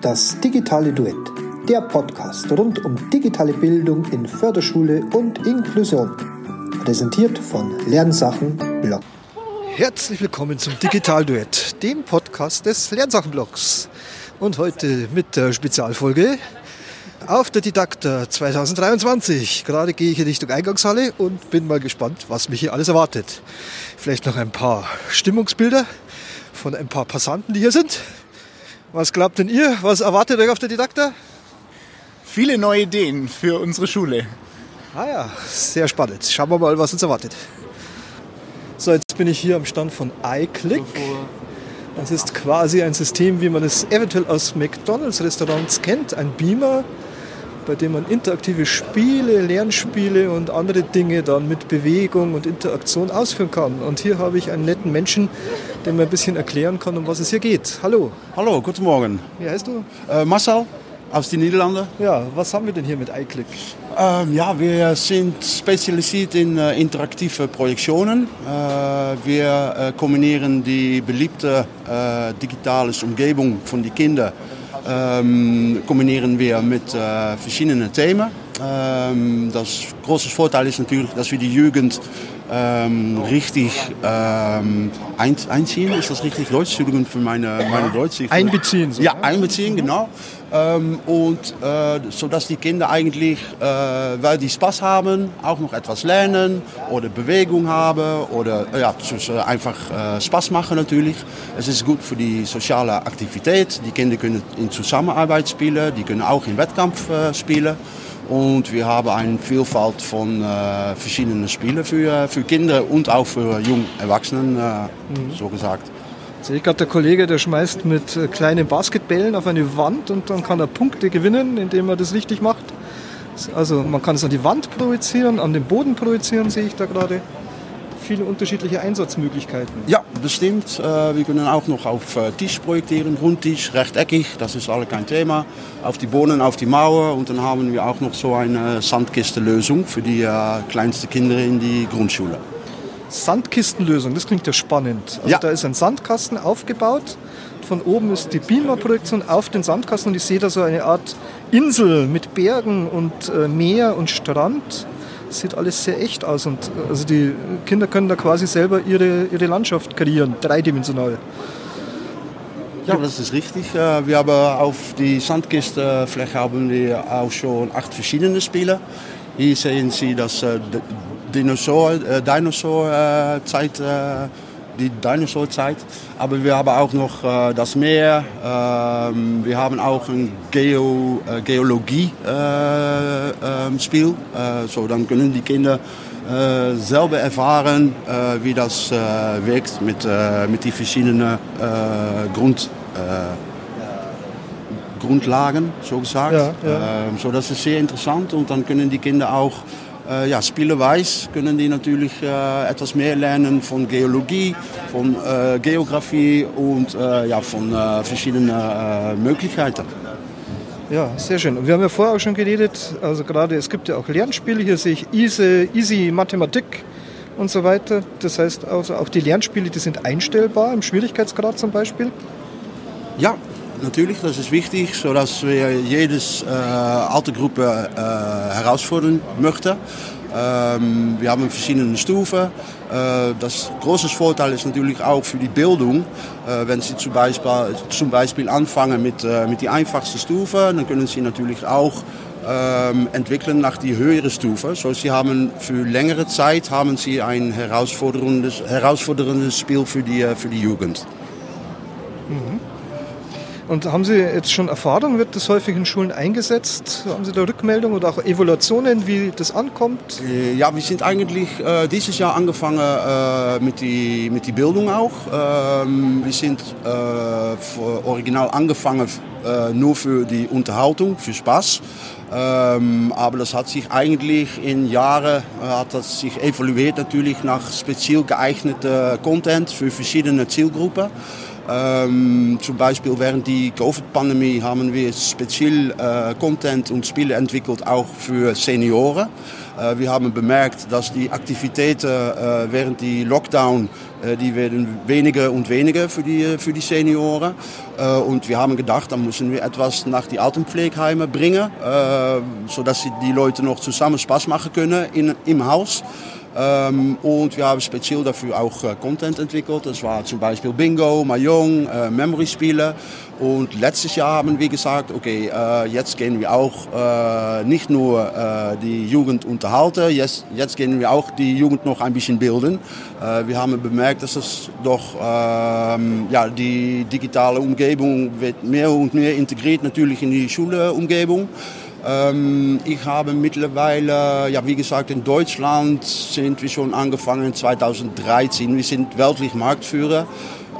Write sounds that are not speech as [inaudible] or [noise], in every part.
Das digitale Duett, der Podcast rund um digitale Bildung in Förderschule und Inklusion. Präsentiert von Lernsachen Blog. Herzlich willkommen zum Digital Duett, dem Podcast des Lernsachen Blogs. Und heute mit der Spezialfolge auf der Didakta 2023. Gerade gehe ich in Richtung Eingangshalle und bin mal gespannt, was mich hier alles erwartet. Vielleicht noch ein paar Stimmungsbilder von ein paar Passanten, die hier sind. Was glaubt denn ihr? Was erwartet euch auf der Didakta? Viele neue Ideen für unsere Schule. Ah ja, sehr spannend. Schauen wir mal, was uns erwartet. So, jetzt bin ich hier am Stand von iClick. Das ist quasi ein System, wie man es eventuell aus McDonalds-Restaurants kennt. Ein Beamer, bei dem man interaktive Spiele, Lernspiele und andere Dinge dann mit Bewegung und Interaktion ausführen kann. Und hier habe ich einen netten Menschen, der mir ein bisschen erklären kann, um was es hier geht. Hallo. Hallo, guten Morgen. Wie heißt du? Äh, Marcel aus den Niederlanden. Ja, was haben wir denn hier mit iClick? Ähm, ja, wir sind spezialisiert in äh, interaktive Projektionen. Äh, wir äh, kombinieren die beliebte äh, digitale Umgebung von den Kindern ähm, kombinieren wir mit äh, verschiedenen Themen. Ähm, das große Vorteil ist natürlich, dass wir die Jugend ähm, richtig ähm, ein, einziehen. Ist das richtig Deutsch? Entschuldigung für meine, meine Deutsch. Einbeziehen. So, ja, einbeziehen, genau. Ähm, und äh, sodass die Kinder eigentlich, äh, weil die Spaß haben, auch noch etwas lernen oder Bewegung haben oder äh, ja, einfach äh, Spaß machen natürlich. Es ist gut für die soziale Aktivität. Die Kinder können in Zusammenarbeit spielen, die können auch im Wettkampf äh, spielen. Und wir haben eine Vielfalt von äh, verschiedenen Spielen für, für Kinder und auch für junge Erwachsenen, mhm. so gesagt. Sehe ich gerade, der Kollege, der schmeißt mit äh, kleinen Basketbällen auf eine Wand und dann kann er Punkte gewinnen, indem er das richtig macht. Also man kann es an die Wand projizieren, an den Boden projizieren, sehe ich da gerade viele unterschiedliche Einsatzmöglichkeiten. Ja, bestimmt. Äh, wir können auch noch auf äh, Tisch projektieren, Rundtisch, rechteckig, das ist alle kein Thema. Auf die Bohnen, auf die Mauer und dann haben wir auch noch so eine Sandkistenlösung für die kleinsten Kinder in die Grundschule. Sandkistenlösung, das klingt ja spannend. Also ja. da ist ein Sandkasten aufgebaut. Von oben ist die Beamer-Projektion auf den Sandkasten und ich sehe da so eine Art Insel mit Bergen und Meer und Strand sieht alles sehr echt aus. Und also die Kinder können da quasi selber ihre, ihre Landschaft kreieren, dreidimensional. Ja, das ist richtig. Äh, wir haben auf die Sandkistenfläche haben wir auch schon acht verschiedene Spiele. Hier sehen Sie das äh, Dinosaur, äh, Dinosaur-Zeit die Dinosaur-Zeit. Aber wir haben auch noch äh, das Meer. Ähm, wir haben auch ein Geo, äh, Geologie-Spiel. Äh, ähm, äh, so dann können die Kinder äh, selber erfahren, äh, wie das wirkt mit, mit den verschiedenen Grund. Grundlagen, so gesagt. Ja, ja. Ähm, so das ist sehr interessant und dann können die Kinder auch äh, ja, spielerweise können die natürlich äh, etwas mehr lernen von Geologie, von äh, Geografie und äh, ja, von äh, verschiedenen äh, Möglichkeiten. Ja, sehr schön. Und wir haben ja vorher auch schon geredet, also gerade es gibt ja auch Lernspiele, hier sehe ich Easy, Easy Mathematik und so weiter. Das heißt also auch die Lernspiele, die sind einstellbar im Schwierigkeitsgrad zum Beispiel. Ja, natürlich, das ist wichtig, sodass wir jedes äh, Altergruppe äh, herausfordern möchten. Ähm, wir haben verschiedene Stufen. Äh, das große Vorteil ist natürlich auch für die Bildung, äh, wenn Sie zum Beispiel, zum Beispiel anfangen mit, äh, mit die einfachsten Stufe, dann können Sie natürlich auch ähm, entwickeln nach die höhere Stufe. So, Sie haben für längere Zeit haben Sie ein herausforderndes, herausforderndes Spiel für die, für die Jugend. Mhm. Und haben Sie jetzt schon Erfahrung, wird das häufig in Schulen eingesetzt? Haben Sie da Rückmeldungen oder auch Evaluationen, wie das ankommt? Äh, ja, wir sind eigentlich äh, dieses Jahr angefangen äh, mit, die, mit die Bildung auch. Ähm, wir sind äh, original angefangen äh, nur für die Unterhaltung, für Spaß. Ähm, aber das hat sich eigentlich in Jahren äh, hat das sich evaluiert natürlich nach speziell geeigneter Content für verschiedene Zielgruppen. Ähm, zum Beispiel während die Covid-Pandemie haben wir speziell äh, Content und Spiele entwickelt, auch für Senioren. Äh, wir haben bemerkt, dass die Aktivitäten äh, während die Lockdown die werden weniger und weniger für die, für die Senioren. Und wir haben gedacht, dann müssen wir etwas nach die Altenpflegeheime bringen, sodass die Leute noch zusammen Spaß machen können in, im Haus. Ähm, und wir haben speziell dafür auch äh, Content entwickelt. Das war zum Beispiel Bingo, Mahjong, äh, Memory-Spiele. Und letztes Jahr haben wir gesagt, okay, äh, jetzt gehen wir auch äh, nicht nur äh, die Jugend unterhalten, jetzt, jetzt gehen wir auch die Jugend noch ein bisschen bilden. Äh, wir haben bemerkt, dass es doch ähm, ja, die digitale Umgebung wird mehr und mehr integriert natürlich in die Schulumgebung. Ähm, ich habe mittlerweile, ja wie gesagt, in Deutschland sind wir schon angefangen 2013. Wir sind weltlich Marktführer.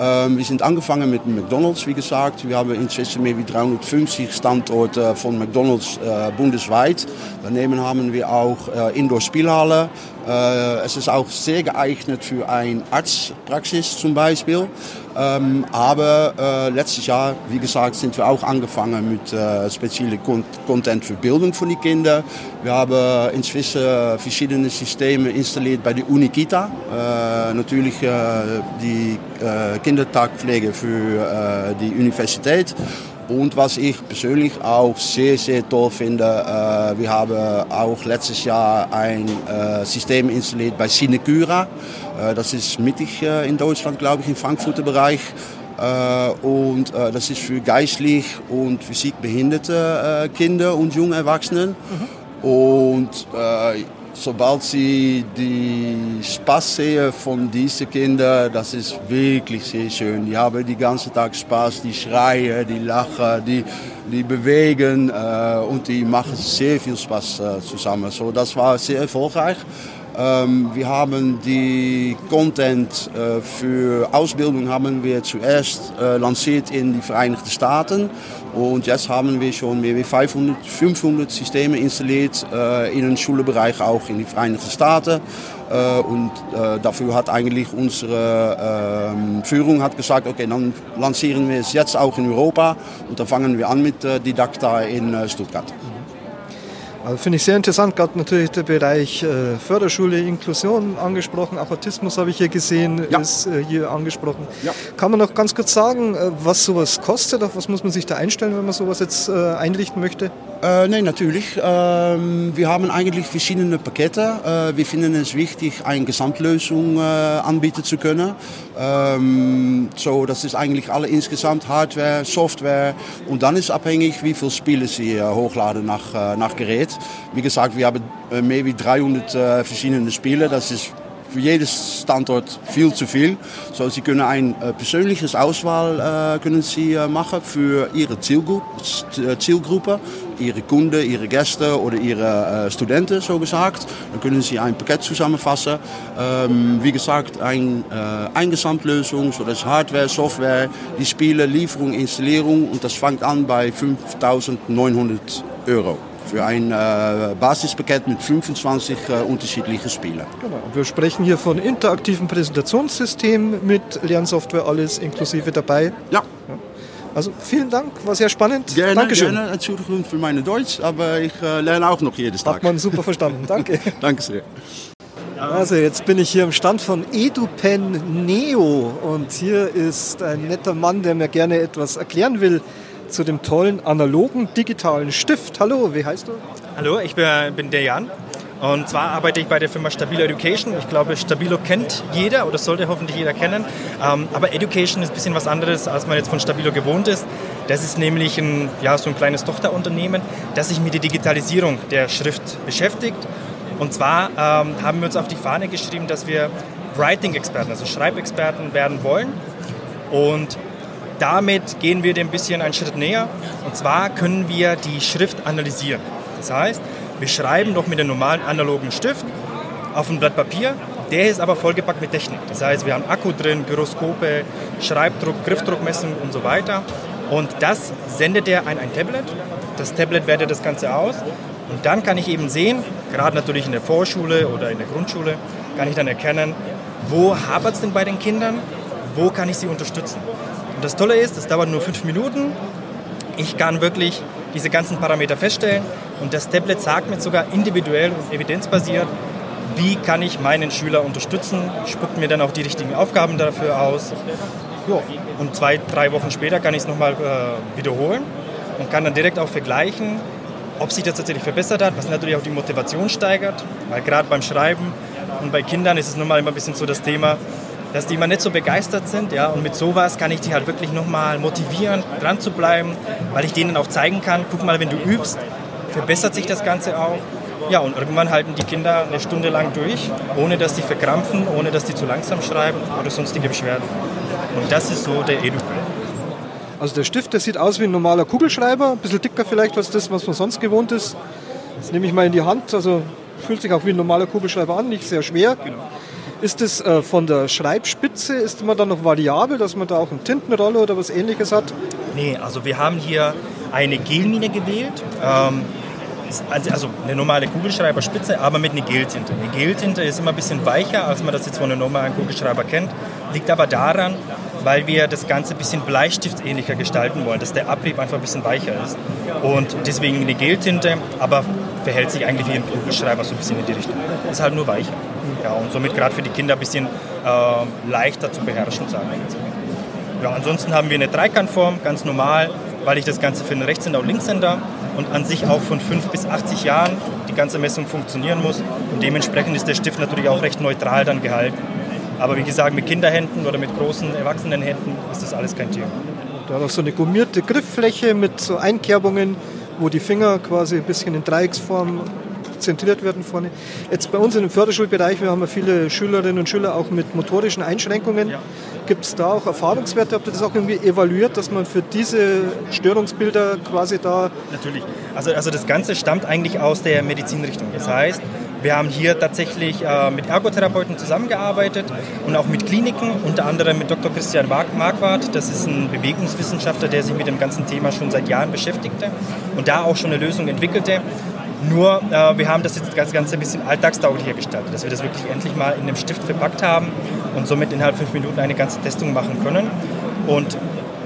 Ähm, wir sind angefangen mit McDonald's, wie gesagt. Wir haben inzwischen mehr wie 350 Standorte von McDonald's äh, bundesweit. Daneben haben wir auch äh, Indoor-Spielhalle. Äh, es ist auch sehr geeignet für eine Arztpraxis zum Beispiel. Ähm, aber äh, letztes Jahr, wie gesagt, sind wir auch angefangen mit äh, speziellen Content für Bildung von den Kindern. Wir haben inzwischen verschiedene Systeme installiert bei der Unikita. Äh, natürlich die Kindertagpflege für die Universität. Und was ich persönlich auch sehr, sehr toll finde, äh, wir haben auch letztes Jahr ein äh, System installiert bei Sinecura. Äh, das ist mittig äh, in Deutschland, glaube ich, im Frankfurter Bereich. Äh, und äh, das ist für geistlich und physikbehinderte Kinder und junge Erwachsene. Mhm. Und sobald sie die Spaß sehen von diesen Kindern, das ist wirklich sehr schön. Die haben die ganze Tag Spaß, die schreien, die lachen, die, die bewegen äh, und die machen sehr viel Spaß äh, zusammen. So, das war sehr erfolgreich. Ähm, wir haben die Content äh, für Ausbildung haben wir zuerst äh, lanciert in die Vereinigten Staaten und jetzt haben wir schon mehr als 500, 500 Systeme installiert in den Schulbereich auch in die Vereinigten Staaten. Und äh, dafür hat eigentlich unsere ähm, Führung hat gesagt, okay, dann lancieren wir es jetzt auch in Europa und dann fangen wir an mit Didakta in Stuttgart. Also finde ich sehr interessant, gerade natürlich der Bereich äh, Förderschule, Inklusion angesprochen, auch Autismus habe ich hier gesehen, ja. ist äh, hier angesprochen. Ja. Kann man noch ganz kurz sagen, äh, was sowas kostet, auf was muss man sich da einstellen, wenn man sowas jetzt äh, einrichten möchte? Äh, nein, natürlich. Ähm, wir haben eigentlich verschiedene Pakete. Äh, wir finden es wichtig, eine Gesamtlösung äh, anbieten zu können. Ähm, so, das ist eigentlich alle insgesamt Hardware, Software und dann ist abhängig, wie viele Spiele Sie äh, hochladen nach, äh, nach Gerät. Wie gesagt, wir haben äh, mehr als 300 verschiedene Spiele. Das ist für jedes Standort viel zu viel. So, Sie können ein äh, persönliches Auswahl äh, können Sie, äh, machen für Ihre Zielgruppe, Zielgruppe, Ihre Kunden, Ihre Gäste oder Ihre äh, Studenten, so gesagt. Dann können Sie ein Paket zusammenfassen. Ähm, wie gesagt, ein, äh, eine Gesamtlösung, so das Hardware, Software, die Spiele, Lieferung, Installierung und das fängt an bei 5.900 Euro für ein äh, Basispaket mit 25 äh, unterschiedlichen Spielen. Genau. Wir sprechen hier von interaktiven Präsentationssystemen mit Lernsoftware, alles inklusive dabei. Ja. ja. Also vielen Dank, war sehr spannend. Gerne, Dankeschön. gerne. Entschuldigung für meine Deutsch, aber ich äh, lerne auch noch jedes Tag. Hat man super verstanden. Danke. [laughs] Danke sehr. Also jetzt bin ich hier am Stand von EduPen Neo und hier ist ein netter Mann, der mir gerne etwas erklären will zu dem tollen analogen digitalen Stift. Hallo, wie heißt du? Hallo, ich bin, bin der Jan. Und zwar arbeite ich bei der Firma Stabilo Education. Ich glaube, Stabilo kennt jeder oder sollte hoffentlich jeder kennen. Ähm, aber Education ist ein bisschen was anderes, als man jetzt von Stabilo gewohnt ist. Das ist nämlich ein, ja, so ein kleines Tochterunternehmen, das sich mit der Digitalisierung der Schrift beschäftigt. Und zwar ähm, haben wir uns auf die Fahne geschrieben, dass wir Writing-Experten, also Schreibexperten werden wollen. Und damit gehen wir dem ein bisschen einen Schritt näher. Und zwar können wir die Schrift analysieren. Das heißt, wir schreiben doch mit einem normalen analogen Stift auf ein Blatt Papier. Der ist aber vollgepackt mit Technik. Das heißt, wir haben Akku drin, Gyroskope, Schreibdruck, Griffdruckmessung und so weiter. Und das sendet er an ein Tablet. Das Tablet wertet das Ganze aus. Und dann kann ich eben sehen, gerade natürlich in der Vorschule oder in der Grundschule, kann ich dann erkennen, wo hapert es denn bei den Kindern, wo kann ich sie unterstützen. Und das Tolle ist, es dauert nur fünf Minuten. Ich kann wirklich diese ganzen Parameter feststellen und das Tablet sagt mir sogar individuell und evidenzbasiert, wie kann ich meinen Schüler unterstützen, spuckt mir dann auch die richtigen Aufgaben dafür aus. Ja, und zwei, drei Wochen später kann ich es nochmal äh, wiederholen und kann dann direkt auch vergleichen, ob sich das tatsächlich verbessert hat, was natürlich auch die Motivation steigert, weil gerade beim Schreiben und bei Kindern ist es nun mal immer ein bisschen so das Thema, dass die immer nicht so begeistert sind. Ja? Und mit sowas kann ich die halt wirklich nochmal motivieren, dran zu bleiben, weil ich denen auch zeigen kann, guck mal, wenn du übst, verbessert sich das Ganze auch. Ja, und irgendwann halten die Kinder eine Stunde lang durch, ohne dass sie verkrampfen, ohne dass sie zu langsam schreiben oder sonstige Beschwerden. Und das ist so der Edu. Also der Stift, der sieht aus wie ein normaler Kugelschreiber, ein bisschen dicker vielleicht als das, was man sonst gewohnt ist. Das nehme ich mal in die Hand, also fühlt sich auch wie ein normaler Kugelschreiber an, nicht sehr schwer. Genau. Ist es äh, von der Schreibspitze, ist man dann noch variabel, dass man da auch eine Tintenrolle oder was ähnliches hat? Nee, also wir haben hier eine Gelmine gewählt. Ähm, also, also eine normale Kugelschreiberspitze, aber mit einer Geltinte. Eine Geltinte ist immer ein bisschen weicher, als man das jetzt von einem normalen Kugelschreiber kennt. Liegt aber daran, weil wir das Ganze ein bisschen bleistiftähnlicher gestalten wollen, dass der Abrieb einfach ein bisschen weicher ist. Und deswegen eine Geltinte, aber verhält sich eigentlich wie ein Kugelschreiber so ein bisschen in die Richtung. Ist halt nur weicher. Ja, und somit gerade für die Kinder ein bisschen äh, leichter zu beherrschen, sagen wir jetzt. Ja, ansonsten haben wir eine Dreikantform, ganz normal, weil ich das Ganze für einen Rechtshänder und Linkshänder und an sich auch von 5 bis 80 Jahren die ganze Messung funktionieren muss. Und dementsprechend ist der Stift natürlich auch recht neutral dann gehalten. Aber wie gesagt, mit Kinderhänden oder mit großen Erwachsenenhänden ist das alles kein Thema. Da hat auch so eine gummierte Grifffläche mit so Einkerbungen, wo die Finger quasi ein bisschen in Dreiecksform zentriert werden vorne. Jetzt bei uns im Förderschulbereich, wir haben ja viele Schülerinnen und Schüler auch mit motorischen Einschränkungen. Ja. Gibt es da auch Erfahrungswerte? Habt ihr das auch irgendwie evaluiert, dass man für diese Störungsbilder quasi da... Natürlich. Also, also das Ganze stammt eigentlich aus der Medizinrichtung. Das heißt, wir haben hier tatsächlich äh, mit Ergotherapeuten zusammengearbeitet und auch mit Kliniken, unter anderem mit Dr. Christian Marquardt. Das ist ein Bewegungswissenschaftler, der sich mit dem ganzen Thema schon seit Jahren beschäftigte und da auch schon eine Lösung entwickelte. Nur äh, wir haben das jetzt das Ganze ein bisschen alltagstauglicher gestaltet, dass wir das wirklich endlich mal in einem Stift verpackt haben und somit innerhalb fünf Minuten eine ganze Testung machen können. Und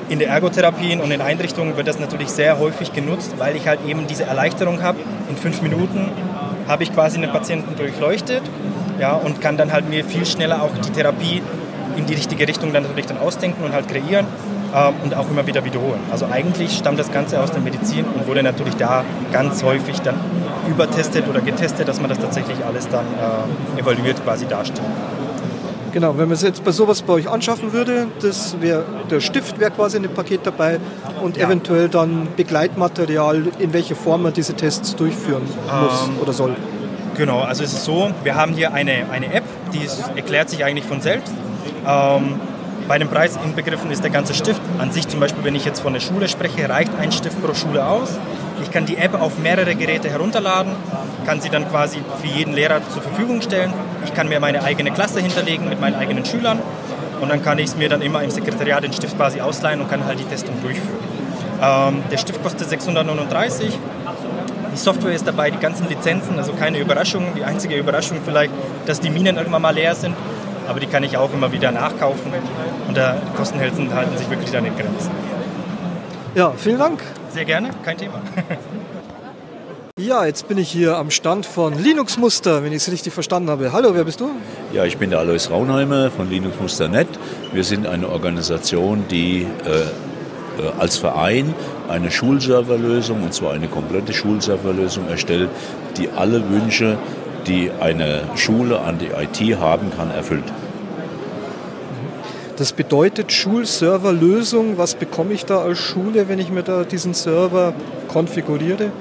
in der Ergotherapien und in Einrichtungen wird das natürlich sehr häufig genutzt, weil ich halt eben diese Erleichterung habe. In fünf Minuten habe ich quasi einen Patienten durchleuchtet ja, und kann dann halt mir viel schneller auch die Therapie in die richtige Richtung dann natürlich dann ausdenken und halt kreieren ähm, und auch immer wieder wiederholen. Also eigentlich stammt das Ganze aus der Medizin und wurde natürlich da ganz häufig dann übertestet oder getestet, dass man das tatsächlich alles dann äh, evaluiert quasi darstellt. Genau, wenn man es jetzt bei sowas bei euch anschaffen würde, das wäre der Stift wäre quasi in dem Paket dabei und ja. eventuell dann Begleitmaterial, in welcher Form man diese Tests durchführen muss ähm, oder soll. Genau, also es ist so, wir haben hier eine, eine App, die ist, erklärt sich eigentlich von selbst. Ähm, bei dem Preis inbegriffen ist der ganze Stift. An sich zum Beispiel, wenn ich jetzt von der Schule spreche, reicht ein Stift pro Schule aus. Ich kann die App auf mehrere Geräte herunterladen, kann sie dann quasi für jeden Lehrer zur Verfügung stellen. Ich kann mir meine eigene Klasse hinterlegen mit meinen eigenen Schülern und dann kann ich es mir dann immer im Sekretariat den Stift quasi ausleihen und kann halt die Testung durchführen. Ähm, der Stift kostet 639. Die Software ist dabei, die ganzen Lizenzen, also keine Überraschung. Die einzige Überraschung vielleicht, dass die Minen irgendwann mal leer sind, aber die kann ich auch immer wieder nachkaufen und die Kostenhälsen halten sich wirklich an den Grenzen. Ja, vielen Dank. Sehr gerne, kein Thema. [laughs] Ja, jetzt bin ich hier am Stand von Linux Muster, wenn ich es richtig verstanden habe. Hallo, wer bist du? Ja, ich bin der Alois Raunheimer von Linux Muster.net. Wir sind eine Organisation, die äh, äh, als Verein eine Schulserverlösung, und zwar eine komplette Schulserverlösung erstellt, die alle Wünsche, die eine Schule an die IT haben kann, erfüllt. Das bedeutet Schulserverlösung. Was bekomme ich da als Schule, wenn ich mir da diesen Server konfiguriere?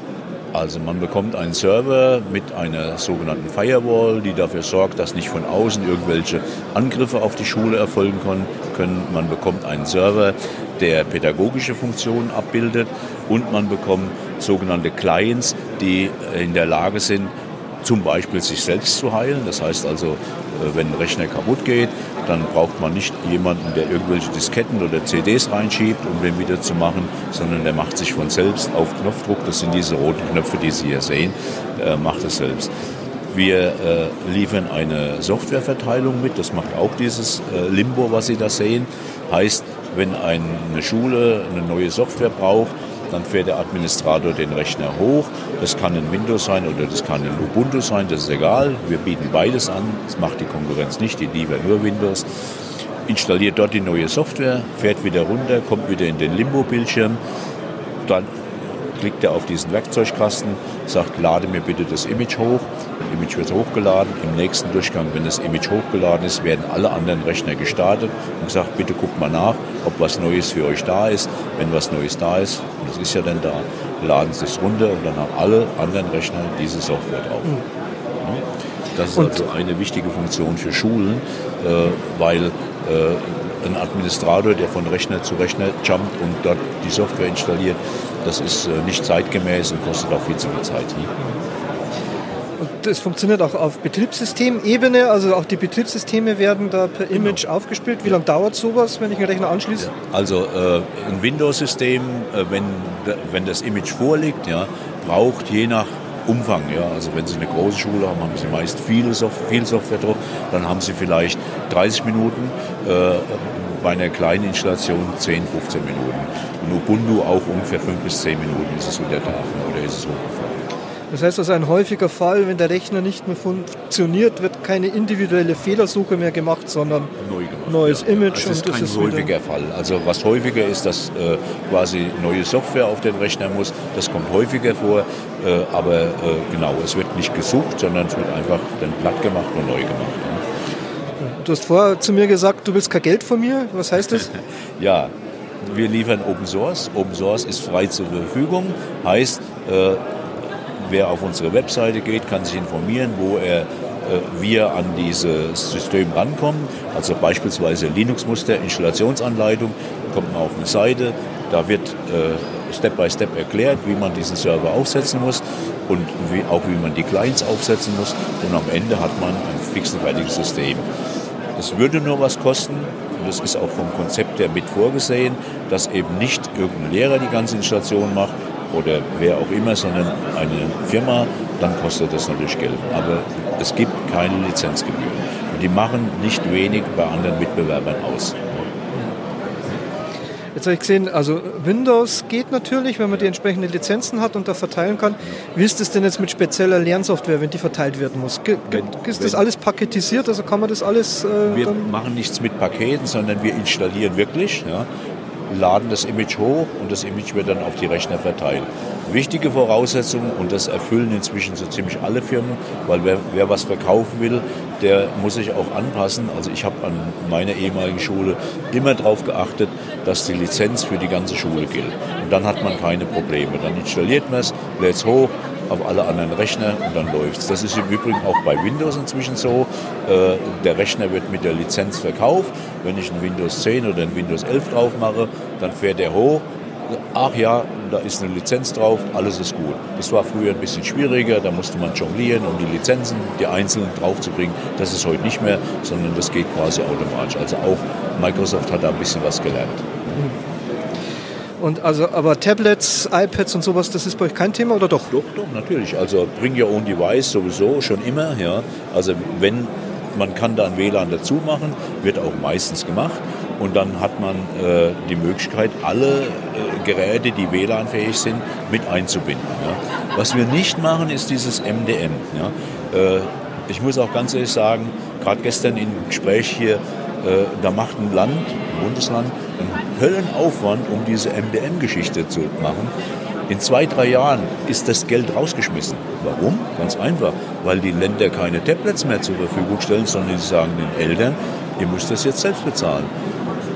Also man bekommt einen Server mit einer sogenannten Firewall, die dafür sorgt, dass nicht von außen irgendwelche Angriffe auf die Schule erfolgen können. Man bekommt einen Server, der pädagogische Funktionen abbildet und man bekommt sogenannte Clients, die in der Lage sind, zum Beispiel sich selbst zu heilen. Das heißt also, äh, wenn ein Rechner kaputt geht, dann braucht man nicht jemanden, der irgendwelche Disketten oder CDs reinschiebt, um den wieder zu machen, sondern der macht sich von selbst auf Knopfdruck, das sind diese roten Knöpfe, die Sie hier sehen, äh, macht es selbst. Wir äh, liefern eine Softwareverteilung mit, das macht auch dieses Limbo, was Sie da sehen. Heißt, wenn eine Schule eine neue Software braucht, dann fährt der Administrator den Rechner hoch. Das kann ein Windows sein oder das kann ein Ubuntu sein, das ist egal. Wir bieten beides an. Das macht die Konkurrenz nicht, die liefern nur Windows. Installiert dort die neue Software, fährt wieder runter, kommt wieder in den Limbo-Bildschirm. Dann klickt er auf diesen Werkzeugkasten, sagt, lade mir bitte das Image hoch. Image wird hochgeladen. Im nächsten Durchgang, wenn das Image hochgeladen ist, werden alle anderen Rechner gestartet und gesagt, bitte guckt mal nach, ob was Neues für euch da ist. Wenn was Neues da ist, und das ist ja dann da, laden Sie es runter und dann haben alle anderen Rechner diese Software drauf. Das ist also eine wichtige Funktion für Schulen, äh, weil äh, ein Administrator, der von Rechner zu Rechner jumpt und dort die Software installiert, das ist äh, nicht zeitgemäß und kostet auch viel zu viel Zeit. Und das funktioniert auch auf Betriebssystemebene, also auch die Betriebssysteme werden da per Image aufgespielt. Wie lange dauert sowas, wenn ich einen Rechner anschließe? Also äh, ein Windows-System, äh, wenn, wenn das Image vorliegt, ja, braucht je nach Umfang. Ja. Also wenn Sie eine große Schule haben, haben Sie meist viele Soft viel Software drauf. Dann haben Sie vielleicht 30 Minuten. Äh, bei einer kleinen Installation 10, 15 Minuten. Und Ubuntu auch ungefähr 5 bis 10 Minuten ist es unter Tag oder ist es hochgefahren. Das heißt also ein häufiger Fall, wenn der Rechner nicht mehr funktioniert, wird keine individuelle Fehlersuche mehr gemacht, sondern Neu gemacht, neues ja. Image. Das ist und kein das ist häufiger Fall. Also was häufiger ist, dass äh, quasi neue Software auf den Rechner muss. Das kommt häufiger vor. Äh, aber äh, genau, es wird nicht gesucht, sondern es wird einfach dann platt gemacht und neu gemacht. Ja. Du hast vorher zu mir gesagt, du willst kein Geld von mir. Was heißt das? [laughs] Ja, wir liefern Open Source. Open Source ist frei zur Verfügung. Heißt, äh, wer auf unsere Webseite geht, kann sich informieren, wo er äh, wir an dieses System rankommen. Also beispielsweise Linux-Muster, Installationsanleitung, kommt man auf eine Seite, da wird äh, Step by Step erklärt, wie man diesen Server aufsetzen muss und wie, auch wie man die Clients aufsetzen muss. Und am Ende hat man ein fix und fertiges System. Es würde nur was kosten, und das ist auch vom Konzept her mit vorgesehen, dass eben nicht irgendein Lehrer die ganze Installation macht oder wer auch immer, sondern eine Firma, dann kostet das natürlich Geld. Aber es gibt keine Lizenzgebühren. Und die machen nicht wenig bei anderen Mitbewerbern aus. Jetzt habe ich gesehen, also Windows geht natürlich, wenn man die entsprechenden Lizenzen hat und da verteilen kann. Wie ist es denn jetzt mit spezieller Lernsoftware, wenn die verteilt werden muss? Ge Wenn- ist das alles paketisiert? Also kann man das alles äh, Wir machen nichts mit Paketen, sondern wir installieren wirklich, ja, laden das Image hoch und das Image wird dann auf die Rechner verteilt. Wichtige Voraussetzung, und das erfüllen inzwischen so ziemlich alle Firmen, weil wer, wer was verkaufen will, der muss sich auch anpassen. Also ich habe an meiner ehemaligen Schule immer darauf geachtet, dass die Lizenz für die ganze Schule gilt. Und dann hat man keine Probleme. Dann installiert man es, lädt es hoch, auf alle anderen Rechner und dann läuft's. Das ist im Übrigen auch bei Windows inzwischen so. Äh, der Rechner wird mit der Lizenz verkauft. Wenn ich ein Windows 10 oder ein Windows 11 drauf mache, dann fährt er hoch. Ach ja, da ist eine Lizenz drauf, alles ist gut. Das war früher ein bisschen schwieriger, da musste man jonglieren, um die Lizenzen, die einzelnen draufzubringen. Das ist heute nicht mehr, sondern das geht quasi automatisch. Also auch Microsoft hat da ein bisschen was gelernt. Und also aber Tablets, iPads und sowas, das ist bei euch kein Thema oder doch? Doch, doch, natürlich. Also Bring Your Own Device sowieso schon immer. Ja. Also wenn man kann da ein WLAN dazu machen, wird auch meistens gemacht. Und dann hat man äh, die Möglichkeit, alle äh, Geräte, die WLAN-fähig sind, mit einzubinden. Ja. Was wir nicht machen, ist dieses MDM. Ja. Äh, ich muss auch ganz ehrlich sagen, gerade gestern im Gespräch hier, äh, da macht ein Land, ein Bundesland, einen Höllenaufwand, um diese MDM-Geschichte zu machen. In zwei, drei Jahren ist das Geld rausgeschmissen. Warum? Ganz einfach. Weil die Länder keine Tablets mehr zur Verfügung stellen, sondern sie sagen den Eltern, ihr müsst das jetzt selbst bezahlen.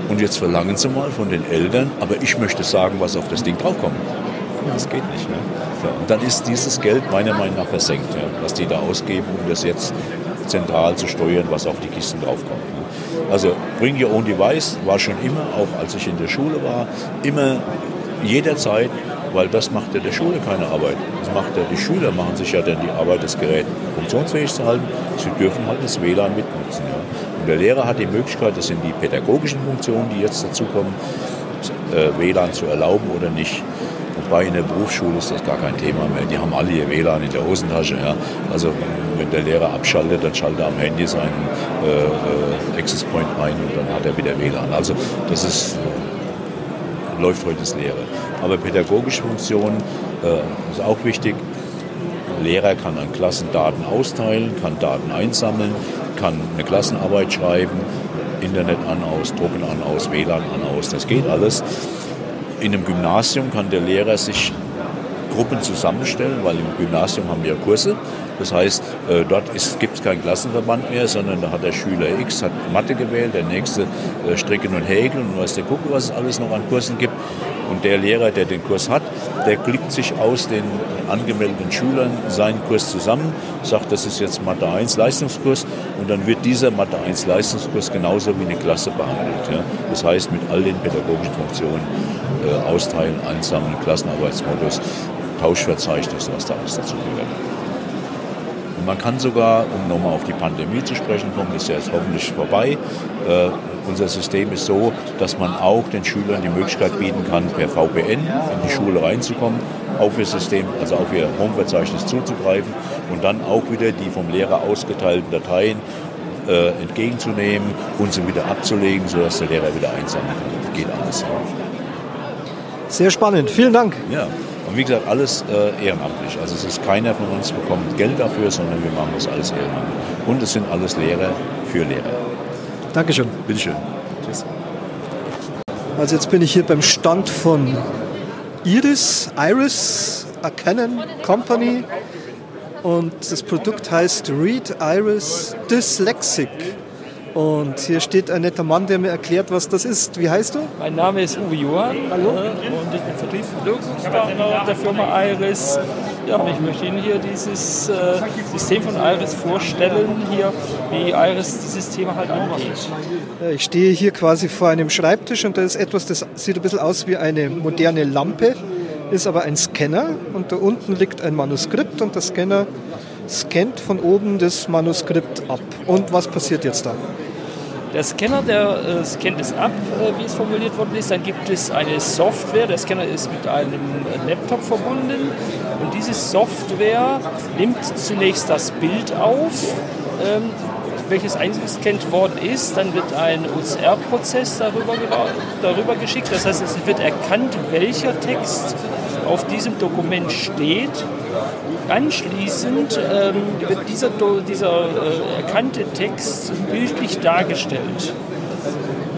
Und jetzt verlangen sie mal von den Eltern, aber ich möchte sagen, was auf das Ding draufkommt. Das geht nicht. Ne? Ja, und dann ist dieses Geld meiner Meinung nach versenkt, ja, was die da ausgeben, um das jetzt zentral zu steuern, was auf die Kisten draufkommt. Also Bring Your Own Device war schon immer, auch als ich in der Schule war, immer jederzeit, weil das macht ja der Schule keine Arbeit. Das macht ja die Schüler machen sich ja dann die Arbeit, das Gerät funktionsfähig zu halten. Sie dürfen halt das WLAN mitnutzen. Ja. Und der Lehrer hat die Möglichkeit, das sind die pädagogischen Funktionen, die jetzt dazukommen, äh, WLAN zu erlauben oder nicht. Wobei in der Berufsschule ist das gar kein Thema mehr. Die haben alle ihr WLAN in der Hosentasche. Ja. Also wenn der Lehrer abschaltet, dann schaltet er am Handy seinen äh, äh, Access Point ein und dann hat er wieder WLAN. Also das ist, äh, läuft heute das Lehre. Aber pädagogische Funktion äh, ist auch wichtig. Lehrer kann an Klassen Daten austeilen, kann Daten einsammeln, kann eine Klassenarbeit schreiben, Internet an, aus, Drucken an, aus, WLAN an, aus. Das geht alles. In einem Gymnasium kann der Lehrer sich Gruppen zusammenstellen, weil im Gymnasium haben wir Kurse. Das heißt, äh, dort gibt es keinen Klassenverband mehr, sondern da hat der Schüler X hat Mathe gewählt, der nächste äh, Stricken und Häkeln und weiß der gucken, was es alles noch an Kursen gibt. Und der Lehrer, der den Kurs hat, der klickt sich aus den angemeldeten Schülern seinen Kurs zusammen, sagt, das ist jetzt Mathe 1 Leistungskurs und dann wird dieser Mathe 1 Leistungskurs genauso wie eine Klasse behandelt. Ja. Das heißt, mit all den pädagogischen Funktionen äh, austeilen, einsammeln, Klassenarbeitsmodus, Tauschverzeichnis, was da alles dazu gehört. Und man kann sogar, um nochmal auf die Pandemie zu sprechen kommen, ist ja jetzt hoffentlich vorbei, äh, unser System ist so, dass man auch den Schülern die Möglichkeit bieten kann, per VPN in die Schule reinzukommen, auf ihr System, also auf ihr Homeverzeichnis zuzugreifen und dann auch wieder die vom Lehrer ausgeteilten Dateien äh, entgegenzunehmen und sie wieder abzulegen, sodass der Lehrer wieder einsammeln kann. Das geht alles. Sehr spannend. Vielen Dank. Ja. Und wie gesagt, alles äh, ehrenamtlich. Also es ist keiner von uns bekommt Geld dafür, sondern wir machen das alles ehrenamtlich. Und es sind alles Lehrer für Lehrer. Dankeschön. Bitteschön. Tschüss. Also jetzt bin ich hier beim Stand von Iris, Iris, a Canon Company. Und das Produkt heißt Read Iris Dyslexic. Und hier steht ein netter Mann, der mir erklärt, was das ist. Wie heißt du? Mein Name ist Uwe Johann Hallo. und ich bin Vertriebspartner der Firma Iris. Ja, und ich möchte Ihnen hier dieses äh, System von Iris vorstellen, hier, wie Iris dieses Thema halt angeht. Ich stehe hier quasi vor einem Schreibtisch und da ist etwas, das sieht ein bisschen aus wie eine moderne Lampe, ist aber ein Scanner und da unten liegt ein Manuskript und der Scanner scannt von oben das Manuskript ab. Und was passiert jetzt da? Der Scanner, der äh, scannt es ab, äh, wie es formuliert worden ist. Dann gibt es eine Software. Der Scanner ist mit einem Laptop verbunden. Und diese Software nimmt zunächst das Bild auf, ähm, welches eingescannt worden ist. Dann wird ein OCR-Prozess darüber, darüber geschickt. Das heißt, es wird erkannt, welcher Text auf diesem Dokument steht. Anschließend ähm, wird dieser, dieser äh, erkannte Text bildlich dargestellt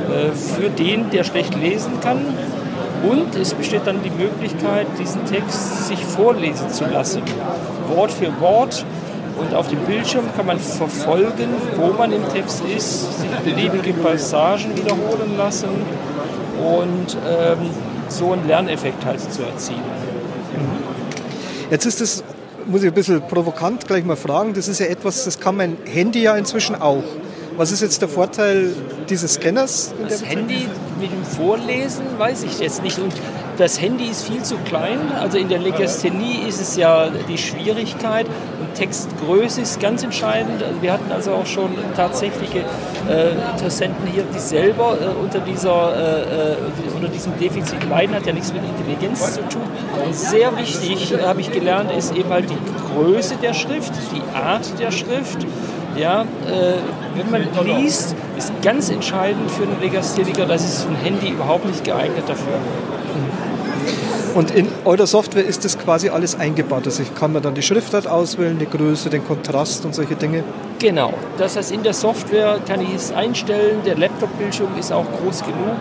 äh, für den, der schlecht lesen kann. Und es besteht dann die Möglichkeit, diesen Text sich vorlesen zu lassen, Wort für Wort. Und auf dem Bildschirm kann man verfolgen, wo man im Text ist, sich beliebige Passagen wiederholen lassen und ähm, so einen Lerneffekt halt zu erzielen. Jetzt ist es, muss ich ein bisschen provokant gleich mal fragen, das ist ja etwas, das kann mein Handy ja inzwischen auch. Was ist jetzt der Vorteil dieses Scanners? Das Handy mit dem Vorlesen weiß ich jetzt nicht. Und das Handy ist viel zu klein. Also in der Legasthenie ist es ja die Schwierigkeit. Und Textgröße ist ganz entscheidend. Also wir hatten also auch schon tatsächliche äh, Interessenten hier, die selber äh, unter, dieser, äh, äh unter diesem Defizit leiden. Hat ja nichts mit Intelligenz zu tun. Sehr wichtig, habe ich gelernt, ist eben halt die Größe der Schrift, die Art der Schrift. Ja, äh, wenn man liest, ist ganz entscheidend für einen Legastheniker, das ist ein Handy überhaupt nicht geeignet dafür. Und in eurer Software ist das quasi alles eingebaut. Also ich kann mir dann die Schriftart auswählen, die Größe, den Kontrast und solche Dinge. Genau. Das heißt, in der Software kann ich es einstellen. Der Laptop-Bildschirm ist auch groß genug.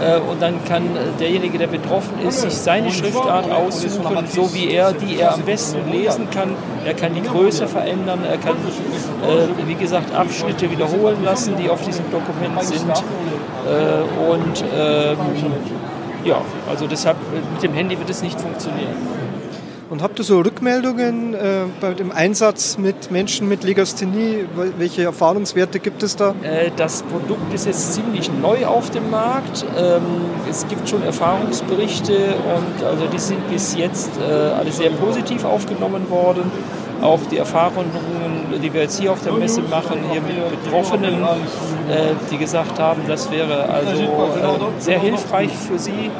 Äh, und dann kann derjenige, der betroffen ist, sich seine Schriftart aussuchen, so wie er, die er am besten lesen kann. Er kann die Größe verändern, er kann, äh, wie gesagt, Abschnitte wiederholen lassen, die auf diesem Dokument sind. Äh, und ähm, ja, also deshalb mit dem Handy wird es nicht funktionieren. Und habt ihr so Rückmeldungen äh, bei dem Einsatz mit Menschen mit Legasthenie? Welche Erfahrungswerte gibt es da? Äh, das Produkt ist jetzt ziemlich neu auf dem Markt. Ähm, es gibt schon Erfahrungsberichte und also die sind bis jetzt äh, alle sehr positiv aufgenommen worden. Auch die Erfahrungen, die wir jetzt hier auf der Messe machen, hier mit Betroffenen, äh, die gesagt haben, das wäre also äh, sehr hilfreich für sie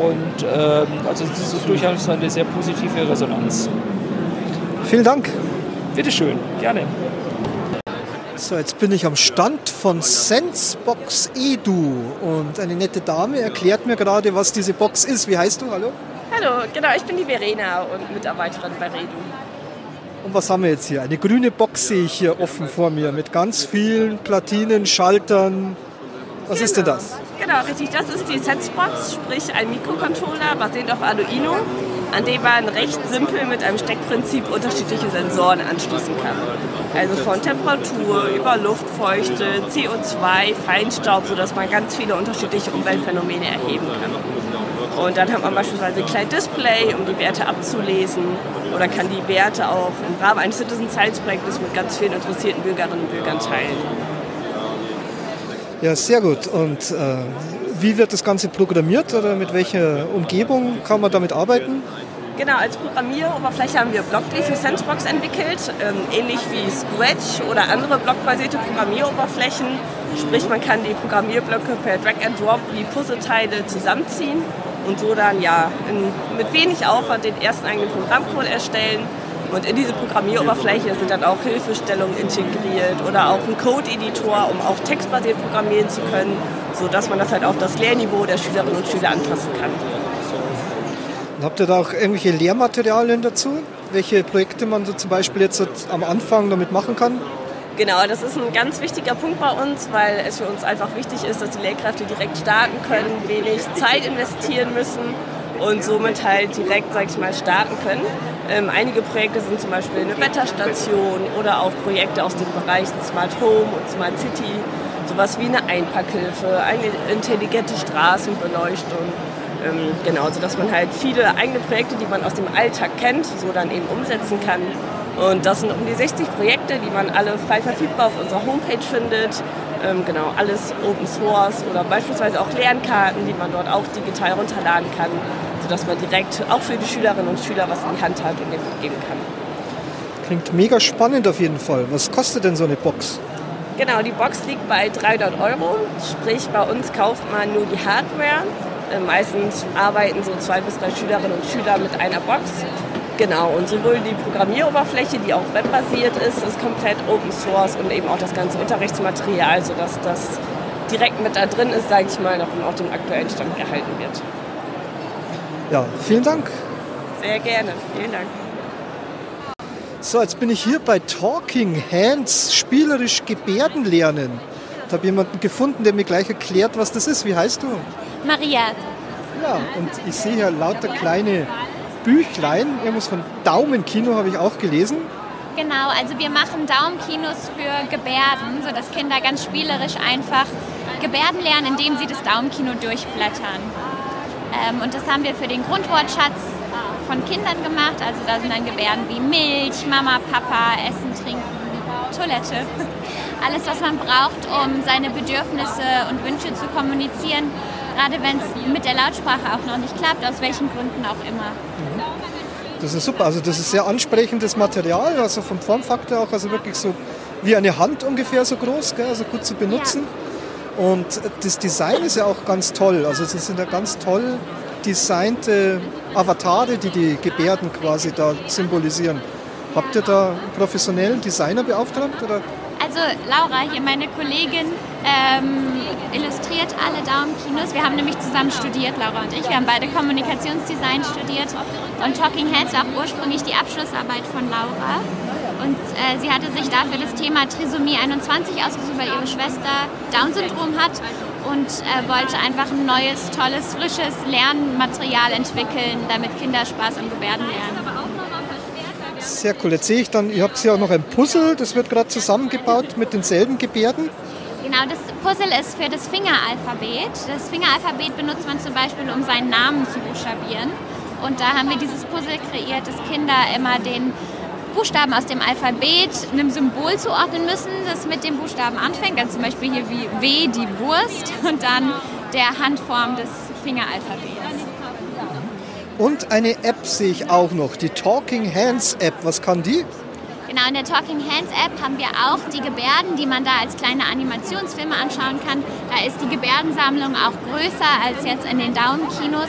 und ähm, also das ist durchaus eine sehr positive Resonanz. Vielen Dank. Bitteschön, gerne. So, jetzt bin ich am Stand von Sensebox Edu und eine nette Dame erklärt mir gerade, was diese Box ist. Wie heißt du? Hallo? Hallo, genau, ich bin die Verena und Mitarbeiterin bei Redu. Und was haben wir jetzt hier? Eine grüne Box sehe ich hier offen vor mir mit ganz vielen Platinen, Schaltern. Was genau. ist denn das? Genau, richtig. Das ist die Sensebox, sprich ein Mikrocontroller basierend auf Arduino, an dem man recht simpel mit einem Steckprinzip unterschiedliche Sensoren anschließen kann. Also von Temperatur über Luftfeuchte, CO2, Feinstaub, sodass man ganz viele unterschiedliche Umweltphänomene erheben kann. Und dann hat man beispielsweise ein kleines Display, um die Werte abzulesen oder kann die Werte auch im Rahmen eines Citizen Science Projektes mit ganz vielen interessierten Bürgerinnen und Bürgern teilen. Ja, sehr gut. Und äh, wie wird das Ganze programmiert oder mit welcher Umgebung kann man damit arbeiten? Genau, als Programmieroberfläche haben wir Blockly für Sensebox entwickelt, ähm, ähnlich wie Scratch oder andere blockbasierte Programmieroberflächen. Sprich, man kann die Programmierblöcke per Drag and Drop wie Puzzleteile zusammenziehen und so dann ja in, mit wenig Aufwand den ersten eigenen Programmcode erstellen. Und in diese Programmieroberfläche sind dann auch Hilfestellungen integriert oder auch ein Code-Editor, um auch textbasiert programmieren zu können, sodass man das halt auf das Lehrniveau der Schülerinnen und Schüler anpassen kann. Habt ihr da auch irgendwelche Lehrmaterialien dazu? Welche Projekte man so zum Beispiel jetzt am Anfang damit machen kann? Genau, das ist ein ganz wichtiger Punkt bei uns, weil es für uns einfach wichtig ist, dass die Lehrkräfte direkt starten können, wenig Zeit investieren müssen und somit halt direkt, sag ich mal, starten können. Ähm, einige Projekte sind zum Beispiel eine Wetterstation oder auch Projekte aus den Bereichen Smart Home und Smart City, sowas wie eine Einpackhilfe, eine intelligente Straßenbeleuchtung ähm, genau, sodass man halt viele eigene Projekte, die man aus dem Alltag kennt, so dann eben umsetzen kann. Und das sind um die 60 Projekte, die man alle frei verfügbar auf unserer Homepage findet. Ähm, genau, alles Open Source oder beispielsweise auch Lernkarten, die man dort auch digital runterladen kann, sodass man direkt auch für die Schülerinnen und Schüler was in die Hand hat und geben kann. Klingt mega spannend auf jeden Fall. Was kostet denn so eine Box? Genau, die Box liegt bei 300 Euro. Sprich, bei uns kauft man nur die Hardware äh, meistens arbeiten so zwei bis drei Schülerinnen und Schüler mit einer Box. Genau, und sowohl die Programmieroberfläche, die auch webbasiert ist, ist komplett Open Source und eben auch das ganze Unterrichtsmaterial, sodass das direkt mit da drin ist, sage ich mal, noch auf dem aktuellen Stand gehalten wird. Ja, vielen Dank. Sehr gerne, vielen Dank. So, jetzt bin ich hier bei Talking Hands, spielerisch Gebärden lernen. Ich habe jemanden gefunden, der mir gleich erklärt, was das ist. Wie heißt du? Maria. Ja, und ich sehe hier lauter kleine Büchlein. Irgendwas von Daumenkino habe ich auch gelesen. Genau, also wir machen Daumenkinos für Gebärden, sodass Kinder ganz spielerisch einfach Gebärden lernen, indem sie das Daumenkino durchblättern. Ähm, und das haben wir für den Grundwortschatz von Kindern gemacht. Also da sind dann Gebärden wie Milch, Mama, Papa, Essen, Trinken, Toilette. [laughs] Alles, was man braucht, um seine Bedürfnisse und Wünsche zu kommunizieren gerade wenn es mit der Lautsprache auch noch nicht klappt, aus welchen Gründen auch immer. Das ist super, also das ist sehr ansprechendes Material, also vom Formfaktor auch, also wirklich so wie eine Hand ungefähr so groß, gell, also gut zu benutzen. Ja. Und das Design ist ja auch ganz toll, also es sind ja ganz toll designte Avatare, die die Gebärden quasi da symbolisieren. Habt ihr da einen professionellen Designer beauftragt? Oder? Also Laura, hier meine Kollegin, ähm, illustriert alle Daumenkinos. Wir haben nämlich zusammen studiert, Laura und ich. Wir haben beide Kommunikationsdesign studiert. Und Talking Heads war auch ursprünglich die Abschlussarbeit von Laura. Und äh, sie hatte sich dafür das Thema Trisomie 21 ausgesucht, weil ihre Schwester Down-Syndrom hat und äh, wollte einfach ein neues, tolles, frisches Lernmaterial entwickeln, damit Kinder Spaß am Gebärden lernen. Sehr cool. Jetzt sehe ich dann, ihr habt hier auch noch ein Puzzle, das wird gerade zusammengebaut mit denselben Gebärden. Genau, das Puzzle ist für das Fingeralphabet. Das Fingeralphabet benutzt man zum Beispiel, um seinen Namen zu buchstabieren. Und da haben wir dieses Puzzle kreiert, dass Kinder immer den Buchstaben aus dem Alphabet einem Symbol zuordnen müssen, das mit dem Buchstaben anfängt. Dann zum Beispiel hier wie W, die Wurst und dann der Handform des Fingeralphabets. Und eine App sehe ich auch noch, die Talking Hands App. Was kann die? Genau, in der Talking Hands App haben wir auch die Gebärden, die man da als kleine Animationsfilme anschauen kann. Da ist die Gebärdensammlung auch größer als jetzt in den Daumenkinos.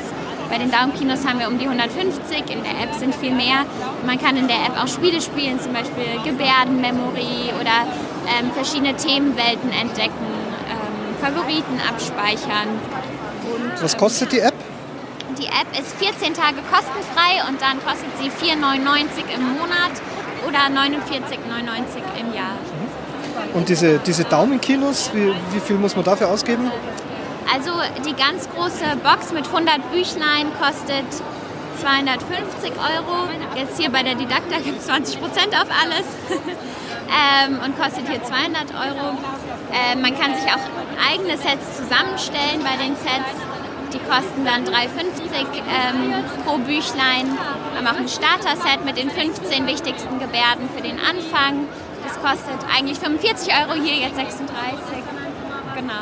Bei den Daumenkinos haben wir um die 150, in der App sind viel mehr. Man kann in der App auch Spiele spielen, zum Beispiel Gebärdenmemory oder ähm, verschiedene Themenwelten entdecken, ähm, Favoriten abspeichern. Und, Was kostet die App? Die App ist 14 Tage kostenfrei und dann kostet sie 4,99 im Monat oder 49,99 im Jahr. Und diese, diese Daumenkinos, wie, wie viel muss man dafür ausgeben? Also die ganz große Box mit 100 Büchlein kostet 250 Euro. Jetzt hier bei der Didakta gibt es 20 Prozent auf alles [laughs] ähm, und kostet hier 200 Euro. Ähm, man kann sich auch eigene Sets zusammenstellen bei den Sets. Die kosten dann 3,50 ähm, pro Büchlein. Wir haben auch ein Starter-Set mit den 15 wichtigsten Gebärden für den Anfang. Das kostet eigentlich 45 Euro, hier jetzt 36. Genau.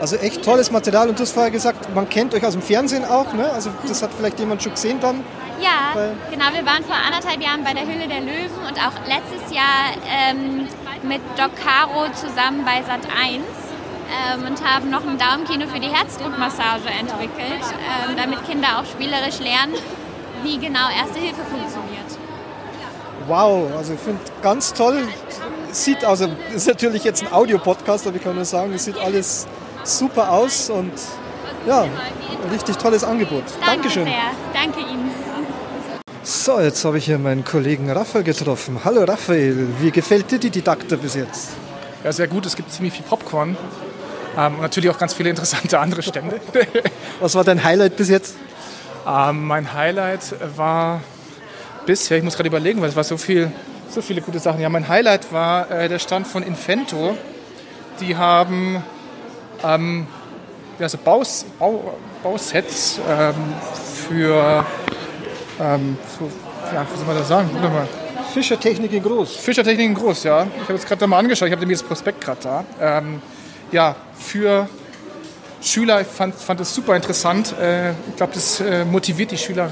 Also echt tolles Material und du hast vorher gesagt, man kennt euch aus dem Fernsehen auch, ne? Also das hat vielleicht jemand schon gesehen dann. Ja, genau. Wir waren vor anderthalb Jahren bei der Hülle der Löwen und auch letztes Jahr ähm, mit Doc Caro zusammen bei Sat 1 ähm, und haben noch ein Daumenkino für die Herzdruckmassage entwickelt, ähm, damit Kinder auch spielerisch lernen, wie genau Erste Hilfe funktioniert. Wow, also ich finde ganz toll. Sieht also, ist natürlich jetzt ein Audiopodcast, aber ich kann nur sagen, es sieht alles super aus und ja, ein richtig tolles Angebot. Danke Dankeschön. sehr. Danke Ihnen. So, jetzt habe ich hier meinen Kollegen Raphael getroffen. Hallo Raphael, wie gefällt dir die Didakta bis jetzt? Ja, sehr gut. Es gibt ziemlich viel Popcorn. Ähm, und natürlich auch ganz viele interessante andere Stände. [laughs] Was war dein Highlight bis jetzt? ähm, mein Highlight war bisher, ich muss gerade überlegen, weil es war so viel, so viele gute Sachen. Ja, mein Highlight war äh, der Stand von Invento. Die haben ähm, ja, so Baus, Bau, Bausets ähm, für, ähm, so, ja, wie soll man das sagen? Warte mal. Fischertechnik in groß. Fischertechnik in groß, ja. Ich habe jetzt gerade da mal angeschaut, ich habe mir das Prospekt gerade da. Ähm, ja, für Schüler, ich fand, fand das super interessant. Äh, ich glaube, das äh, motiviert die Schüler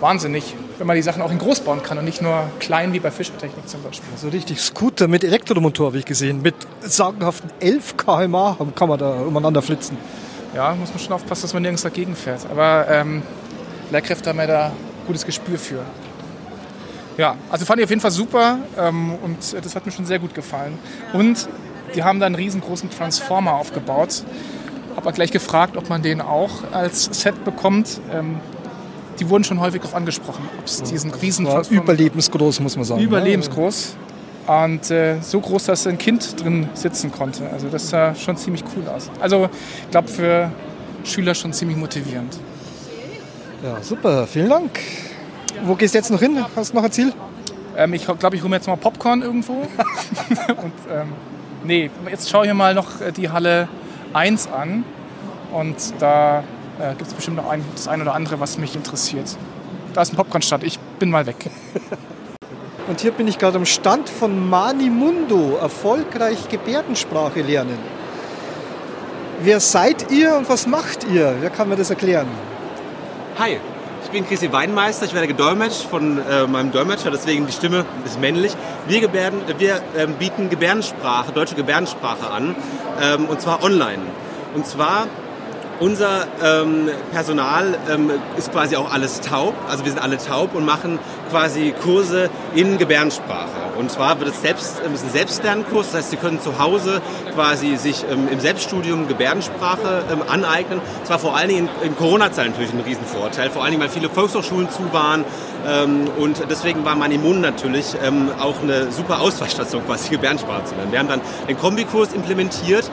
wahnsinnig, wenn man die Sachen auch in groß bauen kann und nicht nur klein wie bei Fischertechnik zum Beispiel. So richtig Scooter mit Elektromotor habe ich gesehen. Mit sagenhaften 11 km/h kann man da umeinander flitzen. Ja, muss man schon aufpassen, dass man nirgends dagegen fährt. Aber ähm, Lehrkräfte haben ja da gutes Gespür für. Ja, also fand ich auf jeden Fall super ähm, und äh, das hat mir schon sehr gut gefallen. Und die haben da einen riesengroßen Transformer aufgebaut. Habe gleich gefragt, ob man den auch als Set bekommt. Ähm, die wurden schon häufig darauf angesprochen, ob es diesen riesen überlebensgroß, muss man sagen. überlebensgroß. Und äh, so groß, dass ein Kind drin sitzen konnte. Also das sah schon ziemlich cool aus. Also ich glaube für Schüler schon ziemlich motivierend. Ja, super, vielen Dank. Wo gehst du jetzt noch hin? Hast du noch ein Ziel? Ähm, ich glaube, ich hole mir jetzt mal Popcorn irgendwo. [laughs] [laughs] und ähm, nee, jetzt schaue ich mir mal noch äh, die Halle 1 an. Und da äh, gibt es bestimmt noch ein, das eine oder andere, was mich interessiert. Da ist ein Popcornstand. Ich bin mal weg. [laughs] Und hier bin ich gerade am Stand von Manimundo, erfolgreich Gebärdensprache lernen. Wer seid ihr und was macht ihr? Wer kann mir das erklären? Hi, ich bin Chrissy Weinmeister, ich werde gedolmetscht von äh, meinem Dolmetscher, deswegen die Stimme ist männlich. Wir, Gebärden, wir ähm, bieten Gebärdensprache, deutsche Gebärdensprache an, ähm, und zwar online. Und zwar unser ähm, Personal ähm, ist quasi auch alles taub, also wir sind alle taub und machen quasi Kurse in Gebärdensprache. Und zwar wird es selbst, ähm, ist ein Selbstlernkurs, das heißt, Sie können zu Hause quasi sich ähm, im Selbststudium Gebärdensprache ähm, aneignen. Das war vor allen Dingen in, in Corona-Zeiten natürlich ein Riesenvorteil, vor allen Dingen, weil viele Volkshochschulen zu waren. Ähm, und deswegen war Manimun natürlich ähm, auch eine super Ausweichstation, quasi Gebärdensprache zu lernen. Wir haben dann den Kombikurs implementiert.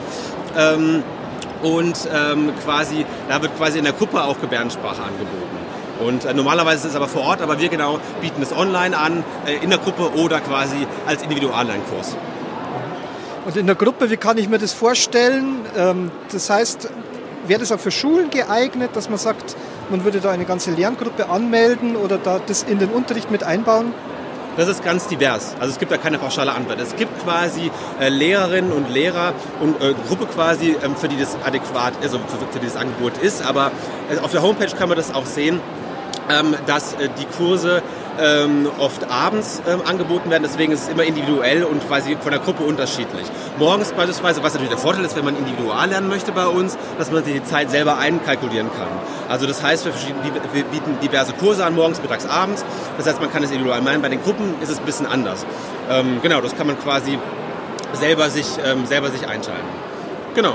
Und ähm, quasi, da wird quasi in der Gruppe auch Gebärdensprache angeboten. Und äh, normalerweise ist es aber vor Ort, aber wir genau bieten es online an, äh, in der Gruppe oder quasi als Individuallernkurs. Und in der Gruppe, wie kann ich mir das vorstellen? Ähm, das heißt, wäre das auch für Schulen geeignet, dass man sagt, man würde da eine ganze Lerngruppe anmelden oder da das in den Unterricht mit einbauen? Das ist ganz divers. Also es gibt da keine pauschale Antwort. Es gibt quasi äh, Lehrerinnen und Lehrer und äh, Gruppe quasi, ähm, für die das adäquat, also für, für die das Angebot ist. Aber äh, auf der Homepage kann man das auch sehen, dass äh, die Kurse ähm, oft abends ähm, angeboten werden. Deswegen ist es immer individuell und quasi von der Gruppe unterschiedlich. Morgens beispielsweise, was natürlich der Vorteil ist, wenn man individual lernen möchte bei uns, dass man sich die Zeit selber einkalkulieren kann. Also das heißt, wir, wir bieten diverse Kurse an, morgens, mittags, abends. Das heißt, man kann es individual lernen. Bei den Gruppen ist es ein bisschen anders. Ähm, genau, das kann man quasi selber sich, ähm, selber sich einschalten. Genau.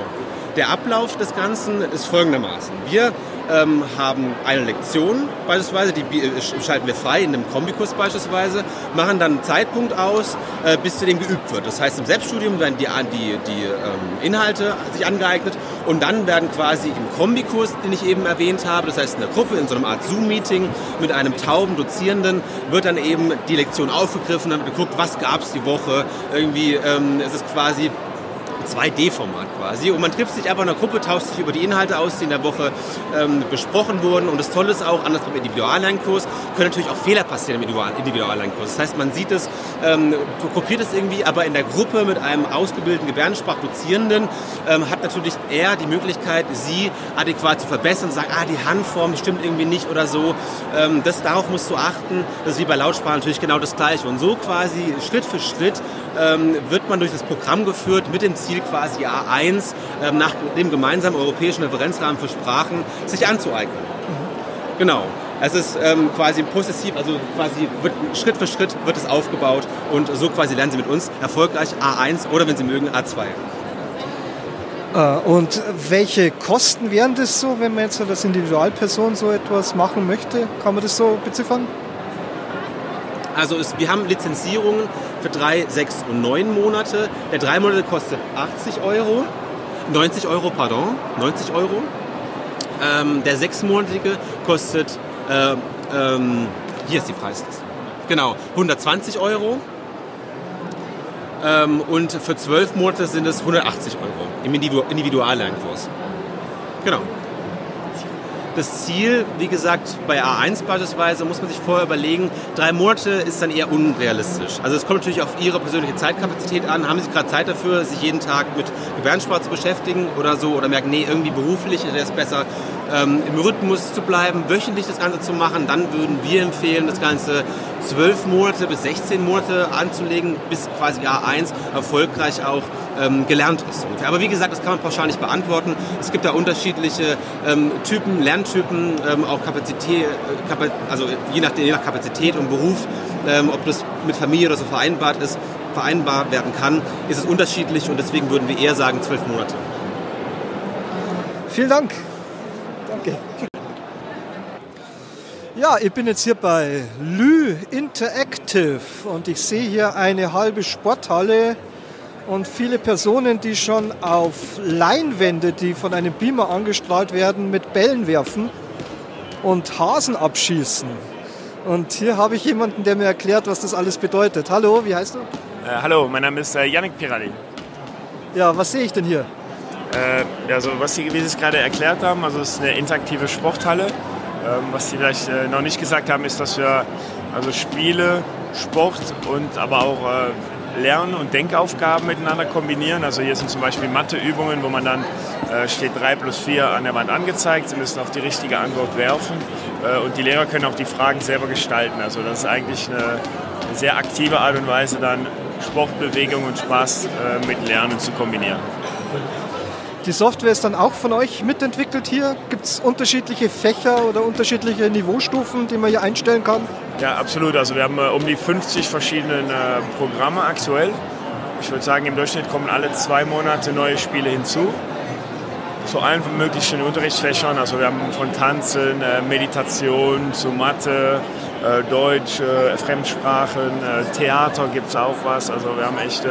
Der Ablauf des Ganzen ist folgendermaßen. Wir ähm, haben eine Lektion beispielsweise, die äh, schalten wir frei in einem Kombikurs beispielsweise, machen dann einen Zeitpunkt aus, äh, bis zu dem geübt wird. Das heißt, im Selbststudium werden die, die, die ähm, Inhalte sich angeeignet und dann werden quasi im Kombikurs, den ich eben erwähnt habe, das heißt in der Gruppe, in so einer Art Zoom-Meeting mit einem tauben Dozierenden, wird dann eben die Lektion aufgegriffen, dann geguckt, was gab es die Woche. Irgendwie ähm, es quasi 2D-Format quasi. Und man trifft sich einfach in einer Gruppe, tauscht sich über die Inhalte aus, die in der Woche ähm, besprochen wurden. Und das Tolle ist auch, anders beim Individuallernkurs, können natürlich auch Fehler passieren im Individuallernkurs. Das heißt, man sieht es, ähm, kopiert es irgendwie, aber in der Gruppe mit einem ausgebildeten Gebärdensprachdozierenden ähm, hat natürlich er die Möglichkeit, sie adäquat zu verbessern und sagen, ah, die Handform stimmt irgendwie nicht oder so. Ähm, das, darauf musst du achten. Das ist wie bei Lautsprache natürlich genau das Gleiche. Und so quasi Schritt für Schritt ähm, wird man durch das Programm geführt mit dem Ziel quasi A1 ähm, nach dem gemeinsamen europäischen Referenzrahmen für Sprachen sich anzueignen. Mhm. Genau. Es ist ähm, quasi possessiv, also quasi wird, Schritt für Schritt wird es aufgebaut und so quasi lernen Sie mit uns erfolgreich A1 oder wenn Sie mögen A2. Äh, und welche Kosten wären das so, wenn man jetzt als Individualperson so etwas machen möchte? Kann man das so beziffern? Also es, wir haben Lizenzierungen für drei, sechs und neun Monate. Der drei Monate kostet 80 Euro, 90 Euro, pardon, 90 Euro. Ähm, der sechsmonatige kostet, äh, ähm, hier ist die Preisliste. Genau, 120 Euro. Ähm, und für zwölf Monate sind es 180 Euro im Individuallernkurs. Genau das Ziel, wie gesagt, bei A1 beispielsweise, muss man sich vorher überlegen, drei Monate ist dann eher unrealistisch. Also es kommt natürlich auf Ihre persönliche Zeitkapazität an. Haben Sie gerade Zeit dafür, sich jeden Tag mit Gebärdensprache zu beschäftigen oder so? Oder merken, nee, irgendwie beruflich wäre es besser, ähm, im Rhythmus zu bleiben, wöchentlich das Ganze zu machen. Dann würden wir empfehlen, das Ganze zwölf Monate bis 16 Monate anzulegen, bis quasi A1 erfolgreich auch ähm, gelernt ist. Aber wie gesagt, das kann man pauschal nicht beantworten. Es gibt da unterschiedliche ähm, Typen, Lerntypen, ähm, auch Kapazität, äh, also je nach, je nach Kapazität und Beruf, ähm, ob das mit Familie oder so vereinbart ist, vereinbar werden kann, ist es unterschiedlich und deswegen würden wir eher sagen zwölf Monate. Vielen Dank. Danke. Ja, ich bin jetzt hier bei Lü Interactive und ich sehe hier eine halbe Sporthalle und viele Personen, die schon auf Leinwände, die von einem Beamer angestrahlt werden, mit Bällen werfen und Hasen abschießen. Und hier habe ich jemanden, der mir erklärt, was das alles bedeutet. Hallo, wie heißt du? Äh, hallo, mein Name ist äh, Yannick Pirelli. Ja, was sehe ich denn hier? Äh, also was Sie, wie Sie es gerade erklärt haben, also es ist eine interaktive Sporthalle. Ähm, was Sie vielleicht äh, noch nicht gesagt haben, ist, dass wir also Spiele, Sport und aber auch äh, Lern- und Denkaufgaben miteinander kombinieren. Also hier sind zum Beispiel Matheübungen, wo man dann äh, steht 3 plus 4 an der Wand angezeigt. Sie müssen auf die richtige Antwort werfen äh, und die Lehrer können auch die Fragen selber gestalten. Also das ist eigentlich eine, eine sehr aktive Art und Weise, dann Sport, Bewegung und Spaß äh, mit Lernen zu kombinieren. Die Software ist dann auch von euch mitentwickelt hier. Gibt es unterschiedliche Fächer oder unterschiedliche Niveaustufen, die man hier einstellen kann? Ja, absolut. Also wir haben äh, um die 50 verschiedene äh, Programme aktuell. Ich würde sagen, im Durchschnitt kommen alle zwei Monate neue Spiele hinzu. Zu allen möglichen Unterrichtsfächern. Also wir haben von Tanzen, äh, Meditation zu Mathe, Deutsch, Fremdsprachen, Theater gibt es auch was. Also wir haben echt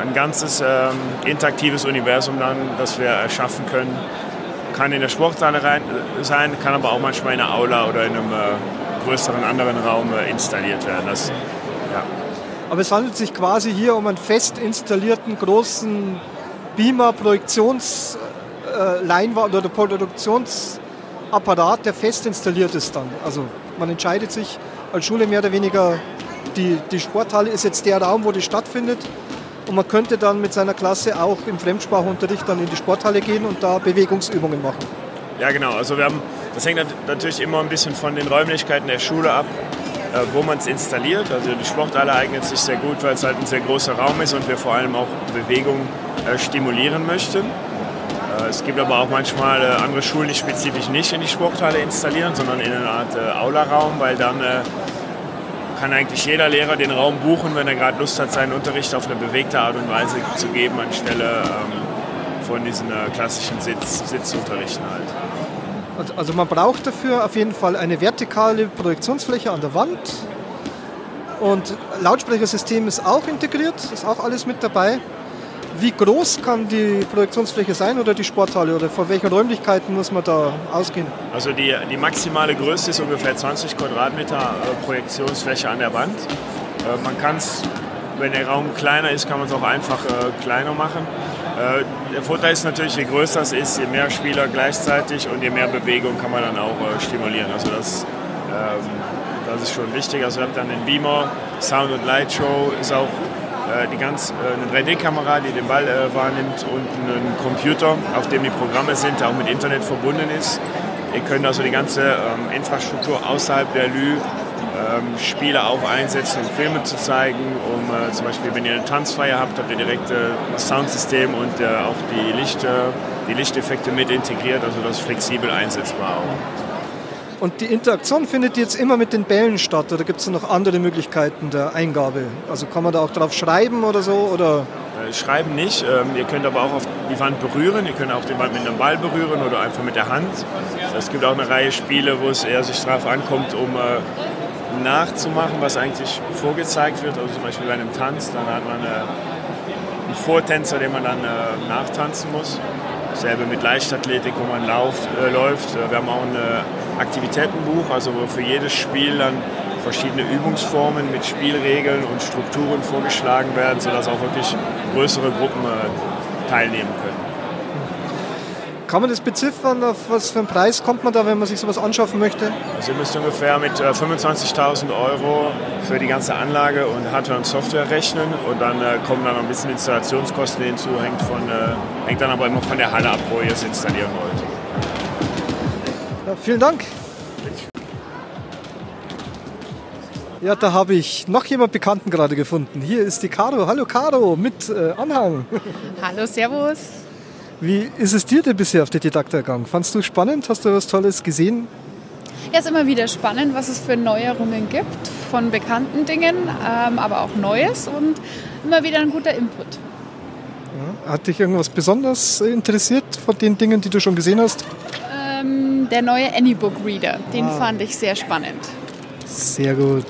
ein, ganzes ähm, interaktives Universum dann, das wir erschaffen können. Kann in der Sporthalle rein, sein, kann aber auch manchmal in einer Aula oder in einem äh, größeren anderen Raum äh, installiert werden. Das, ja. Aber es handelt sich quasi hier um einen fest installierten großen Beamer Projektionsleinwand äh, oder Produktionsapparat, der fest installiert ist dann. Also man entscheidet sich als Schule mehr oder weniger, die, die Sporthalle ist jetzt der Raum, wo die stattfindet und man könnte dann mit seiner Klasse auch im Fremdsprachunterricht dann in die Sporthalle gehen und da Bewegungsübungen machen. Ja, genau. Also wir haben, das hängt natürlich immer ein bisschen von den Räumlichkeiten der Schule ab, äh, wo man es installiert. Also die Sporthalle eignet sich sehr gut, weil es halt ein sehr großer Raum ist und wir vor allem auch Bewegung äh, stimulieren möchten. Äh, es gibt aber auch manchmal andere Schulen, die spezifisch nicht in die Sporthalle installieren, sondern in eine Art Aula-Raum, weil dann kann eigentlich jeder Lehrer den Raum buchen, wenn er gerade Lust hat, seinen Unterricht auf eine bewegte Art und Weise zu geben, anstelle ähm, von diesen äh, klassischen Sitz, Sitzunterrichten halt. Also- Also man braucht dafür auf jeden Fall eine vertikale Projektionsfläche an der Wand. Und Lautsprechersystem ist auch integriert, ist auch alles mit dabei. Wie groß kann die Projektionsfläche sein oder die Sporthalle oder vor welchen Räumlichkeiten muss man da ausgehen? Also die, die maximale Größe ist ungefähr 20 Quadratmeter äh, Projektionsfläche an der Wand. Äh, man kann es, wenn der Raum kleiner ist, kann man es auch einfach äh, kleiner machen. Der Vorteil ist natürlich, je größer es ist, je mehr Spieler gleichzeitig und je mehr Bewegung kann man dann auch stimulieren. Also das, ähm, das ist schon wichtig. Also ihr habt dann den Beamer, Sound- und Lightshow ist auch die ganz, äh, eine 3D-Kamera, die den Ball äh, wahrnimmt und einen Computer, auf dem die Programme sind, der auch mit Internet verbunden ist. Ihr könnt also die ganze ähm, Infrastruktur außerhalb der Lü ähm, Spiele auch einsetzen, um Filme zu zeigen. Um äh, zum Beispiel, wenn ihr eine Tanzfeier habt, habt ihr direkt äh, das Soundsystem und äh, auch die, Licht, die Lichteffekte mit integriert, also das flexibel einsetzbar auch. Und die Interaktion findet jetzt immer mit den Bällen statt oder gibt es noch andere Möglichkeiten der Eingabe? Also kann man da auch drauf schreiben oder so? Oder? Äh, Schreiben nicht, ähm, ihr könnt aber auch auf die Wand berühren, ihr könnt auch den Ball mit einem Ball berühren oder einfach mit der Hand. Es gibt auch eine Reihe Spiele, wo es eher sich darauf ankommt, um äh, nachzumachen, was eigentlich vorgezeigt wird. Also zum Beispiel bei einem Tanz, dann hat man äh, einen Vortänzer, den man dann nachtanzen muss. Dasselbe mit Leichtathletik, wo man lauft, läuft. Wir haben auch ein äh, Aktivitätenbuch, also wo für jedes Spiel dann verschiedene Übungsformen mit Spielregeln und Strukturen vorgeschlagen werden, sodass auch wirklich größere Gruppen äh, teilnehmen können. Kann man das beziffern? Auf was für einen Preis kommt man da, wenn man sich sowas anschaffen möchte? Also ihr müsst ungefähr mit äh, 25.000 Euro für die ganze Anlage und Hardware und Software rechnen und dann äh, kommen dann noch ein bisschen Installationskosten hinzu, hängt, von, äh, hängt dann aber immer von der Halle ab, wo ihr es installieren wollt. Ja, vielen Dank. Ja, da habe ich noch jemand Bekannten gerade gefunden. Hier ist die Caro. Hallo Caro mit äh, Anhang. Hallo, Servus. Wie ist es dir denn bisher auf der Didakta ergangen? Fandst du spannend? Hast du was Tolles gesehen? Ja, ist immer wieder spannend, was es für Neuerungen gibt von bekannten Dingen, ähm, aber auch Neues und immer wieder ein guter Input. Ja, hat dich irgendwas besonders interessiert von den Dingen, die du schon gesehen hast? Ähm, der neue Anybook Reader, den Ah. fand ich sehr spannend. Sehr gut.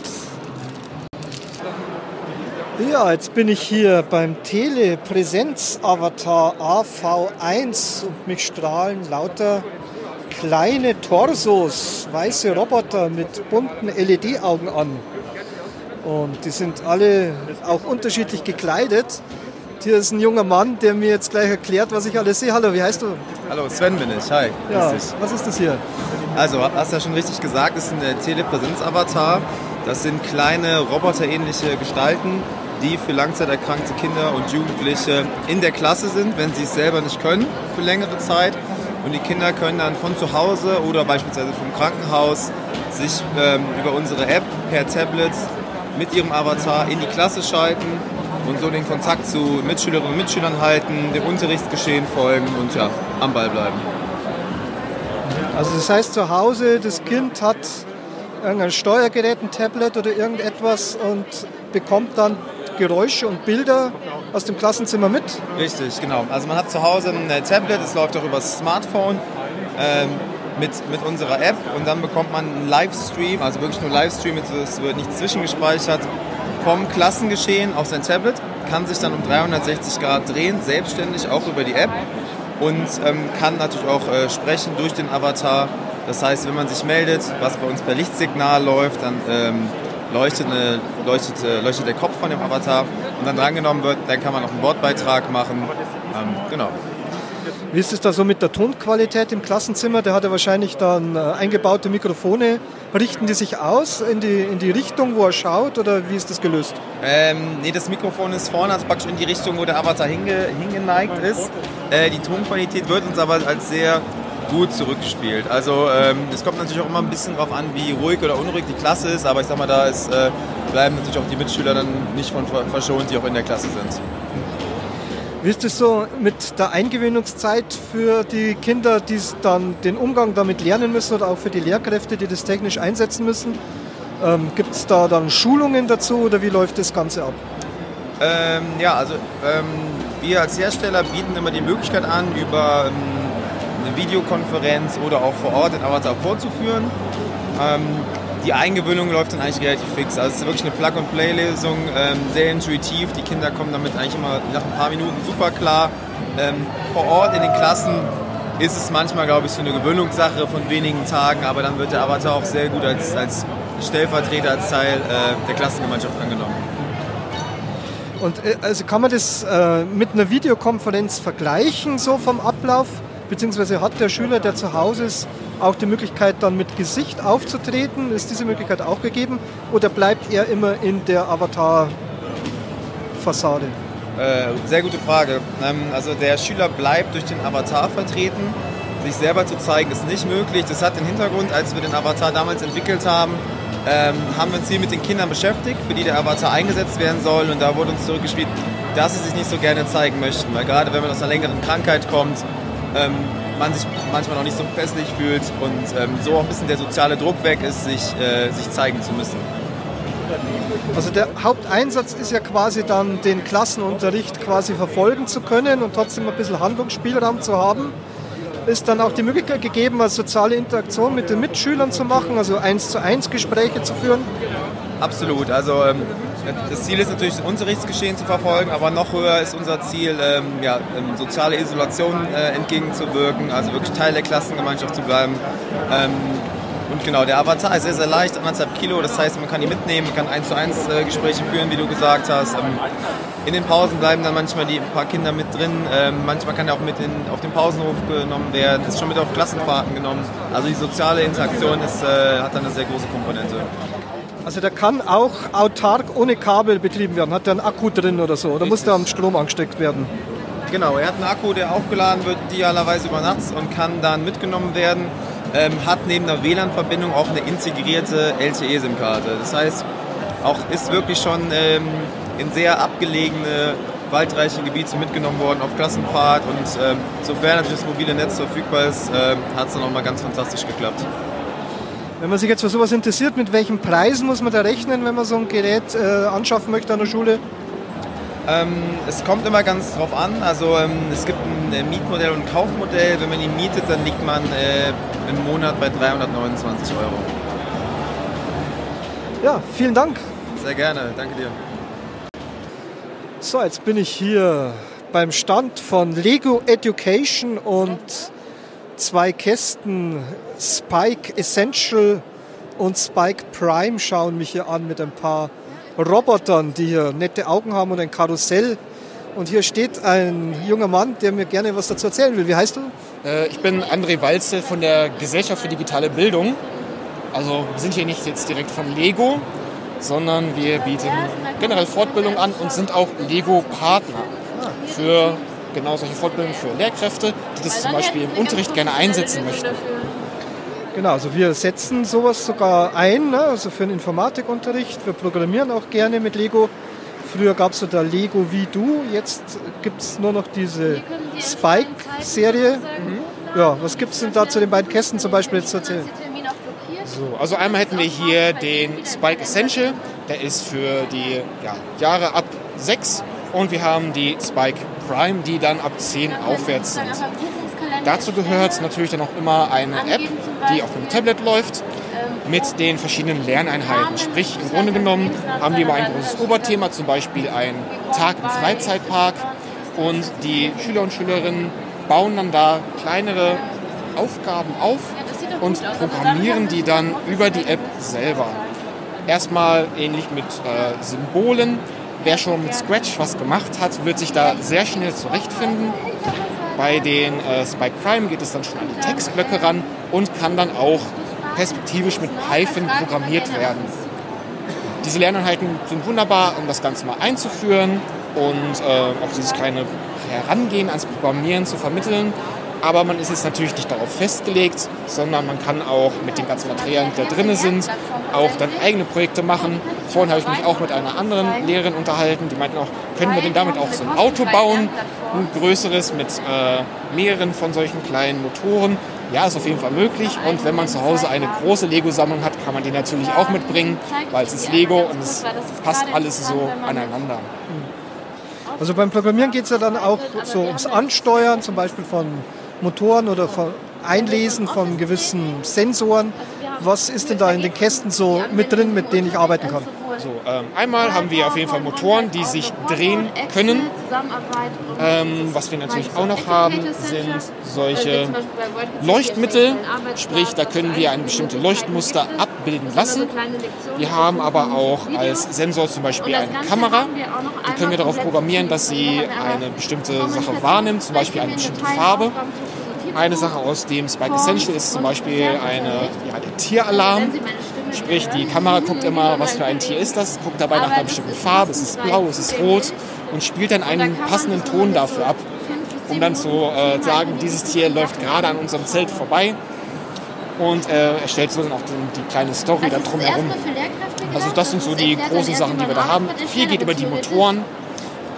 Ja, jetzt bin ich hier beim Telepräsenz-Avatar AV1 und mich strahlen lauter kleine Torsos, weiße Roboter mit bunten LED-Augen an. Und die sind alle auch unterschiedlich gekleidet. Hier ist ein junger Mann, der mir jetzt gleich erklärt, was ich alles sehe. Hallo, wie heißt du? Hallo, Sven bin ich. Hi. Ja, was ist das hier? Also, hast ja schon richtig gesagt, ist ein äh, Telepräsenz-Avatar. Das sind kleine roboterähnliche Gestalten, die für langzeiterkrankte Kinder und Jugendliche in der Klasse sind, wenn sie es selber nicht können für längere Zeit. Und die Kinder können dann von zu Hause oder beispielsweise vom Krankenhaus sich ähm, über unsere App per Tablet mit ihrem Avatar in die Klasse schalten und so den Kontakt zu Mitschülerinnen und Mitschülern halten, dem Unterrichtsgeschehen folgen und ja, am Ball bleiben. Also das heißt zu Hause, das Kind hat irgendein Steuergerät, ein Tablet oder irgendetwas und bekommt dann Geräusche und Bilder aus dem Klassenzimmer mit. Richtig, genau. Also man hat zu Hause ein äh, Tablet, es läuft auch über das Smartphone ähm, mit, mit unserer App und dann bekommt man einen Livestream, also wirklich nur Livestream, es wird nicht zwischengespeichert, vom Klassengeschehen auf sein Tablet, kann sich dann um 360 Grad drehen, selbstständig auch über die App und ähm, kann natürlich auch äh, sprechen durch den Avatar. Das heißt, wenn man sich meldet, was bei uns per Lichtsignal läuft, dann ähm, leuchtet, eine, leuchtet, äh, leuchtet der Kopf von dem Avatar und dann drangenommen wird, dann kann man auch einen Wortbeitrag machen. Ähm, genau. Wie ist es da so mit der Tonqualität im Klassenzimmer? Der hat ja wahrscheinlich dann äh, eingebaute Mikrofone. Richten die sich aus in die, in die Richtung, wo er schaut oder wie ist das gelöst? Ähm, nee, das Mikrofon ist vorne, also praktisch in die Richtung, wo der Avatar hinge, hingeneigt ist. Äh, die Tonqualität wird uns aber als sehr gut zurückgespielt. Also ähm, es kommt natürlich auch immer ein bisschen darauf an, wie ruhig oder unruhig die Klasse ist, aber ich sag mal, da ist, äh, bleiben natürlich auch die Mitschüler dann nicht von ver- verschont, die auch in der Klasse sind. Wie ist es so mit der Eingewöhnungszeit für die Kinder, die dann den Umgang damit lernen müssen oder auch für die Lehrkräfte, die das technisch einsetzen müssen? Ähm, Gibt es da dann Schulungen dazu oder wie läuft das Ganze ab? Ähm, ja, also ähm, wir als Hersteller bieten immer die Möglichkeit an, über ähm, eine Videokonferenz oder auch vor Ort den Avatar vorzuführen. Die Eingewöhnung läuft dann eigentlich relativ fix. Also es ist wirklich eine Plug-and-Play-Lösung, ähm, sehr intuitiv. Die Kinder kommen damit eigentlich immer nach ein paar Minuten super klar. Ähm, vor Ort in den Klassen ist es manchmal, glaube ich, so eine Gewöhnungssache von wenigen Tagen, aber dann wird der Avatar auch sehr gut als, als Stellvertreter, als Teil äh, der Klassengemeinschaft angenommen. Und äh, also kann man das äh, mit einer Videokonferenz vergleichen, so vom Ablauf? Beziehungsweise hat der Schüler, der zu Hause ist, auch die Möglichkeit, dann mit Gesicht aufzutreten? Ist diese Möglichkeit auch gegeben? Oder bleibt er immer in der Avatar-Fassade? Äh, sehr gute Frage. Ähm, also der Schüler bleibt durch den Avatar vertreten. Sich selber zu zeigen ist nicht möglich. Das hat den Hintergrund, als wir den Avatar damals entwickelt haben, ähm, haben wir uns hier mit den Kindern beschäftigt, für die der Avatar eingesetzt werden soll. Und da wurde uns zurückgespielt, dass sie sich nicht so gerne zeigen möchten. Weil gerade wenn man aus einer längeren Krankheit kommt, ähm, man sich manchmal noch nicht so pässlich fühlt und ähm, so auch ein bisschen der soziale Druck weg ist, sich, äh, sich zeigen zu müssen. Also der Haupteinsatz ist ja quasi dann den Klassenunterricht quasi verfolgen zu können und trotzdem ein bisschen Handlungsspielraum zu haben. Ist dann auch die Möglichkeit gegeben, eine soziale Interaktion mit den Mitschülern zu machen, also eins zu eins Gespräche zu führen? Absolut. Also ähm, das Ziel ist natürlich, das Unterrichtsgeschehen zu verfolgen, aber noch höher ist unser Ziel, ähm, ja, ähm, soziale Isolation äh, entgegenzuwirken, also wirklich Teil der Klassengemeinschaft zu bleiben. Ähm, und genau, der Avatar ist sehr, sehr leicht, anderthalb Kilo, das heißt, man kann ihn mitnehmen, man kann eins zu eins äh, Gespräche führen, wie du gesagt hast. Ähm, in den Pausen bleiben dann manchmal die ein paar Kinder mit drin, ähm, manchmal kann er auch mit in, auf den Pausenhof genommen werden, ist schon mit auf Klassenfahrten genommen. Also die soziale Interaktion ist, äh, hat dann eine sehr große Komponente. Also der kann auch autark ohne Kabel betrieben werden. Hat der einen Akku drin oder so? Oder muss der am Strom angesteckt werden? Genau, er hat einen Akku, der aufgeladen wird, idealerweise über Nachts und kann dann mitgenommen werden. Ähm, hat neben der WLAN-Verbindung auch eine integrierte LTE-SIM-Karte. Das heißt, auch ist wirklich schon ähm, in sehr abgelegene, waldreiche Gebiete mitgenommen worden auf Klassenfahrt und ähm, sofern natürlich das mobile Netz verfügbar ist, ähm, hat es dann auch mal ganz fantastisch geklappt. Wenn man sich jetzt für sowas interessiert, mit welchen Preisen muss man da rechnen, wenn man so ein Gerät äh, anschaffen möchte an der Schule? Ähm, es kommt immer ganz drauf an. Also ähm, es gibt ein äh, Mietmodell und ein Kaufmodell. Wenn man ihn mietet, dann liegt man äh, im Monat bei 329 Euro. Ja, vielen Dank. Sehr gerne, danke dir. So, jetzt bin ich hier beim Stand von Lego Education und zwei Kästen Spike Essential und Spike Prime schauen mich hier an mit ein paar Robotern, die hier nette Augen haben und ein Karussell. Und hier steht ein junger Mann, der mir gerne was dazu erzählen will. Wie heißt du? Äh, Ich bin André Walzel von der Gesellschaft für digitale Bildung. Also wir sind hier nicht jetzt direkt von Lego, sondern wir bieten generell Fortbildung an und sind auch Lego-Partner für genau solche Fortbildungen für Lehrkräfte, die das zum Beispiel im Unterricht gerne einsetzen möchten. Genau, also wir setzen sowas sogar ein, ne? also für den Informatikunterricht. Wir programmieren auch gerne mit Lego. Früher gab es so der Lego wie du, jetzt gibt es nur noch diese Spike-Serie. Ja, was gibt es denn da zu den beiden Kästen zum Beispiel jetzt zu erzählen? So, also einmal hätten wir hier den Spike Essential, der ist für die ja, Jahre ab 6 und wir haben die Spike Prime, die dann ab 10 aufwärts sind. Dazu gehört natürlich dann auch immer eine App, die auf dem Tablet läuft, mit den verschiedenen Lerneinheiten. Sprich, im Grunde genommen haben die immer ein großes Oberthema, zum Beispiel ein Tag im Freizeitpark und die Schüler und Schülerinnen bauen dann da kleinere Aufgaben auf und programmieren die dann über die App selber. Erstmal ähnlich mit äh, Symbolen. Wer schon mit Scratch was gemacht hat, wird sich da sehr schnell zurechtfinden. Bei den äh, Spike Prime geht es dann schon an die Textblöcke ran und kann dann auch perspektivisch mit Python programmiert werden. Diese Lerneinheiten sind wunderbar, um das Ganze mal einzuführen und äh, auch dieses kleine Herangehen ans Programmieren zu vermitteln. Aber man ist jetzt natürlich nicht darauf festgelegt, sondern man kann auch mit den ganzen Materialien, die da drin sind, auch dann eigene Projekte machen. Vorhin habe ich mich auch mit einer anderen Lehrerin unterhalten, die meinten auch, können wir denn damit auch so ein Auto bauen, ein größeres mit äh, mehreren von solchen kleinen Motoren. Ja, ist auf jeden Fall möglich. Und wenn man zu Hause eine große Lego-Sammlung hat, kann man die natürlich auch mitbringen, weil es ist Lego und es passt alles so aneinander. Also beim Programmieren geht es ja dann auch so ums Ansteuern, zum Beispiel von Motoren oder Einlesen von gewissen Sensoren. Was ist denn da in den Kästen so mit drin, mit denen ich arbeiten kann? So, ähm, einmal haben wir auf jeden Fall Motoren, die sich drehen können. Ähm, was wir natürlich auch noch haben, sind solche Leuchtmittel, sprich da können wir ein bestimmtes Leuchtmuster abbilden lassen. Wir haben aber auch als Sensor zum Beispiel eine Kamera. Die können wir darauf programmieren, dass sie eine bestimmte Sache wahrnimmt, zum Beispiel eine bestimmte Farbe. Eine Sache aus dem Spike Essential ist zum Beispiel eine, ja, der Tieralarm. Sprich, die Kamera guckt immer, was für ein Tier ist das, guckt dabei nach einer bestimmten Farbe, es ist blau, es ist rot und spielt dann einen passenden Ton dafür ab, um dann zu äh, sagen, dieses Tier läuft gerade an unserem Zelt vorbei und äh, erstellt so dann auch die, die kleine Story dann drumherum. Also das sind so die großen Sachen, die wir da haben. Viel geht über die Motoren.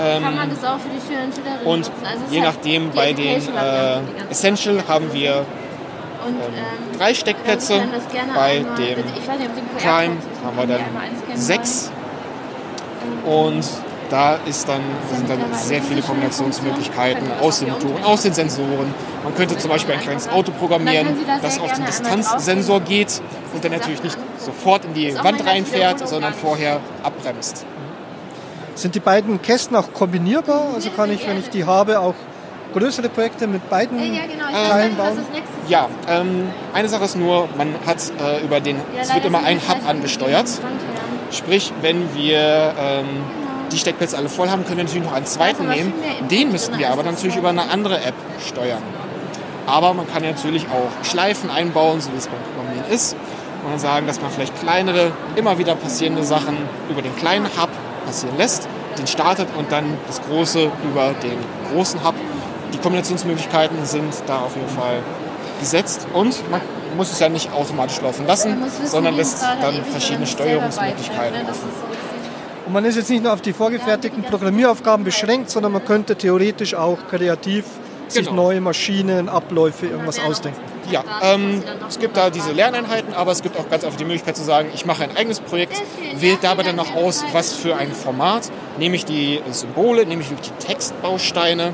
Ähm, Kann man das auch für die Schülerinnen und Schüler und nutzen? Also je halt nachdem, bei den äh, Essential haben wir Und, ähm, ähm, drei Steckplätze. Bei einmal- dem nicht, Prime haben wir dann sechs. Und da ist dann, sind dann sehr viele Kombinationsmöglichkeiten aus den Motoren, aus den Sensoren. Man könnte zum Beispiel ein kleines Auto programmieren, das auf den Distanzsensor geht und dann natürlich nicht sofort in die Wand reinfährt, sondern vorher abbremst. Sind die beiden Kästen auch kombinierbar? Also kann ich, wenn ich die habe, auch größere Projekte mit beiden Teilen bauen? Ja, ähm, eine Sache ist nur, man hat äh, über den, es wird immer ein Hub angesteuert. Sprich, wenn wir ähm, die Steckplätze alle voll haben, können wir natürlich noch einen zweiten nehmen. Den müssten wir aber natürlich über eine andere App steuern. Aber man kann ja natürlich auch Schleifen einbauen, so wie es beim Programmieren ist. Und dann sagen, dass man vielleicht kleinere, immer wieder passierende Sachen über den kleinen Hub passieren lässt, den startet und dann das große über den großen Hub. Die Kombinationsmöglichkeiten sind da auf jeden Fall gesetzt und man muss es ja nicht automatisch laufen lassen, sondern lässt dann verschiedene Steuerungsmöglichkeiten offen. Und man ist jetzt nicht nur auf die vorgefertigten Programmieraufgaben beschränkt, sondern man könnte theoretisch auch kreativ sich Genau. neue Maschinen, Abläufe, irgendwas ausdenken. Ja, ähm, es gibt da diese Lerneinheiten, aber es gibt auch ganz oft die Möglichkeit zu sagen, ich mache ein eigenes Projekt, wählt dabei dann noch aus, was für ein Format, nehme ich die Symbole, nehme ich die Textbausteine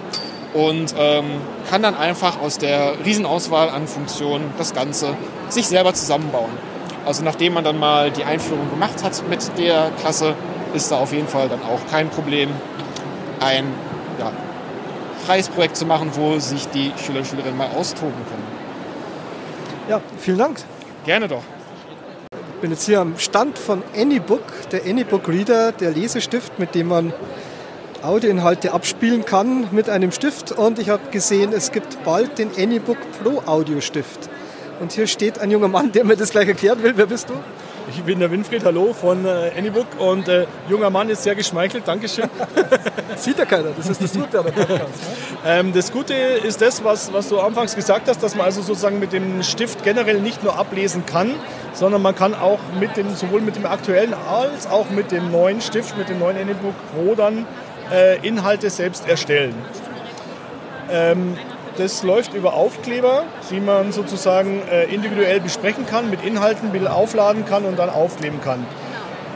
und ähm, kann dann einfach aus der Riesenauswahl an Funktionen das Ganze sich selber zusammenbauen. Also nachdem man dann mal die Einführung gemacht hat mit der Klasse, ist da auf jeden Fall dann auch kein Problem, ein ja, freies Projekt zu machen, wo sich die Schüler und Schülerinnen mal austoben können. Ja, vielen Dank. Gerne doch. Ich bin jetzt hier am Stand von Anybook, der Anybook Reader, der Lesestift, mit dem man Audioinhalte abspielen kann mit einem Stift. Und ich habe gesehen, es gibt bald den Anybook Pro Audiostift. Und hier steht ein junger Mann, der mir das gleich erklären will. Wer bist du? Ich bin der Winfried, hallo von äh, Anybook und äh, junger Mann ist sehr geschmeichelt, Dankeschön. [laughs] Sieht ja keiner, das ist das Gute an der Podcast. ähm, das Gute ist das, was, was du anfangs gesagt hast, dass man also sozusagen mit dem Stift generell nicht nur ablesen kann, sondern man kann auch mit dem, sowohl mit dem aktuellen als auch mit dem neuen Stift, mit dem neuen Anybook Pro dann äh, Inhalte selbst erstellen. Ähm, das läuft über Aufkleber, die man sozusagen äh, individuell besprechen kann, mit Inhalten aufladen kann und dann aufkleben kann.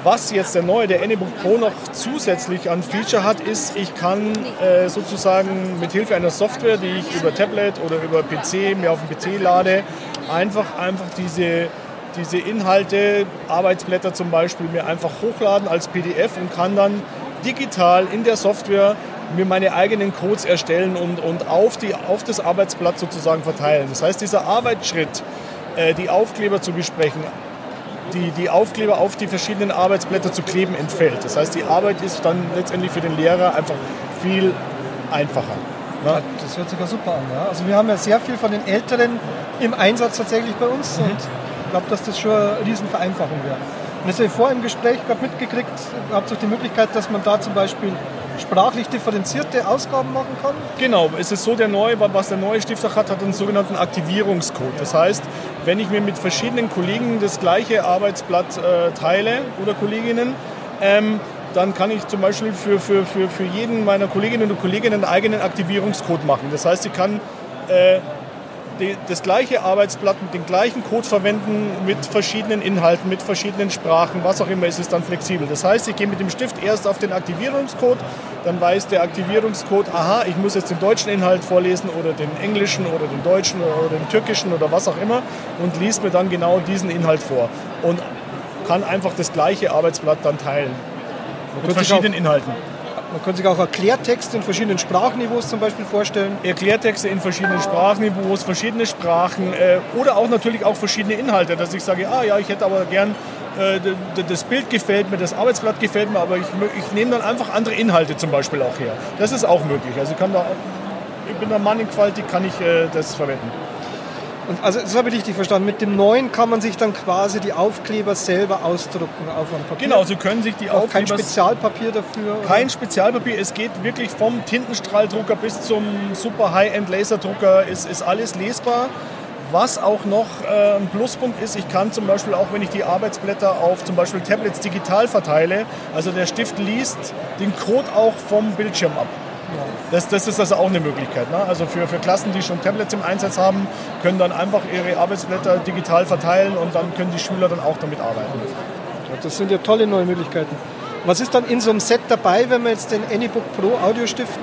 Was jetzt der neue, der Anybook Pro noch zusätzlich an Feature hat, ist, ich kann äh, sozusagen mit Hilfe einer Software, die ich über Tablet oder über PC mir auf dem PC lade, einfach, einfach diese, diese Inhalte, Arbeitsblätter zum Beispiel, mir einfach hochladen als PDF und kann dann digital in der Software mir meine eigenen Codes erstellen und, und auf, die, auf das Arbeitsblatt sozusagen verteilen. Das heißt, dieser Arbeitsschritt, äh, die Aufkleber zu besprechen, die, die Aufkleber auf die verschiedenen Arbeitsblätter zu kleben, entfällt. Das heißt, die Arbeit ist dann letztendlich für den Lehrer einfach viel einfacher. Ja, das hört sich ja super an. Ja. Also wir haben ja sehr viel von den Älteren im Einsatz tatsächlich bei uns und ich glaube, dass das schon eine Riesenvereinfachung wäre. Und das habe ich vor im Gespräch gerade mitgekriegt, habt ihr auch die Möglichkeit, dass man da zum Beispiel sprachlich differenzierte Ausgaben machen kann? Genau, es ist so, der neue, was der neue Stift auch hat, hat einen sogenannten Aktivierungscode. Das heißt, wenn ich mir mit verschiedenen Kollegen das gleiche Arbeitsblatt äh, teile oder Kolleginnen, ähm, dann kann ich zum Beispiel für, für, für, für jeden meiner Kolleginnen und Kollegen einen eigenen Aktivierungscode machen. Das heißt, ich kann äh, die, das gleiche Arbeitsblatt mit dem gleichen Code verwenden, mit verschiedenen Inhalten, mit verschiedenen Sprachen, was auch immer, ist es dann flexibel. Das heißt, ich gehe mit dem Stift erst auf den Aktivierungscode, dann weiß der Aktivierungscode, aha, ich muss jetzt den deutschen Inhalt vorlesen oder den englischen oder den deutschen oder den türkischen oder was auch immer und liest mir dann genau diesen Inhalt vor und kann einfach das gleiche Arbeitsblatt dann teilen. Mit verschiedenen Inhalten. Man kann sich auch Erklärtexte in verschiedenen Sprachniveaus zum Beispiel vorstellen. Erklärtexte in verschiedenen Sprachniveaus, verschiedene Sprachen äh, oder auch natürlich auch verschiedene Inhalte, dass ich sage, ah ja, ich hätte aber gern äh, das Bild gefällt mir, das Arbeitsblatt gefällt mir, aber ich, ich nehme dann einfach andere Inhalte zum Beispiel auch her. Das ist auch möglich. Also ich kann da, ich bin da mannigfaltig, kann ich äh, das verwenden. Und also das habe ich richtig verstanden. Mit dem neuen kann man sich dann quasi die Aufkleber selber ausdrucken auf einem Papier. Genau, Sie können sich die auch kein Aufkleber- Spezialpapier dafür. oder? Kein Spezialpapier, es geht wirklich vom Tintenstrahldrucker bis zum super High-End Laserdrucker, ist, ist alles lesbar. Was auch noch äh, ein Pluspunkt ist, ich kann zum Beispiel auch, wenn ich die Arbeitsblätter auf zum Beispiel Tablets digital verteile, also der Stift liest den Code auch vom Bildschirm ab. Das, das ist also auch eine Möglichkeit. Ne? Also für, für Klassen, die schon Tablets im Einsatz haben, können dann einfach ihre Arbeitsblätter digital verteilen und dann können die Schüler dann auch damit arbeiten. Das sind ja tolle neue Möglichkeiten. Was ist dann in so einem Set dabei, wenn man jetzt den AnyBook Pro Audiostift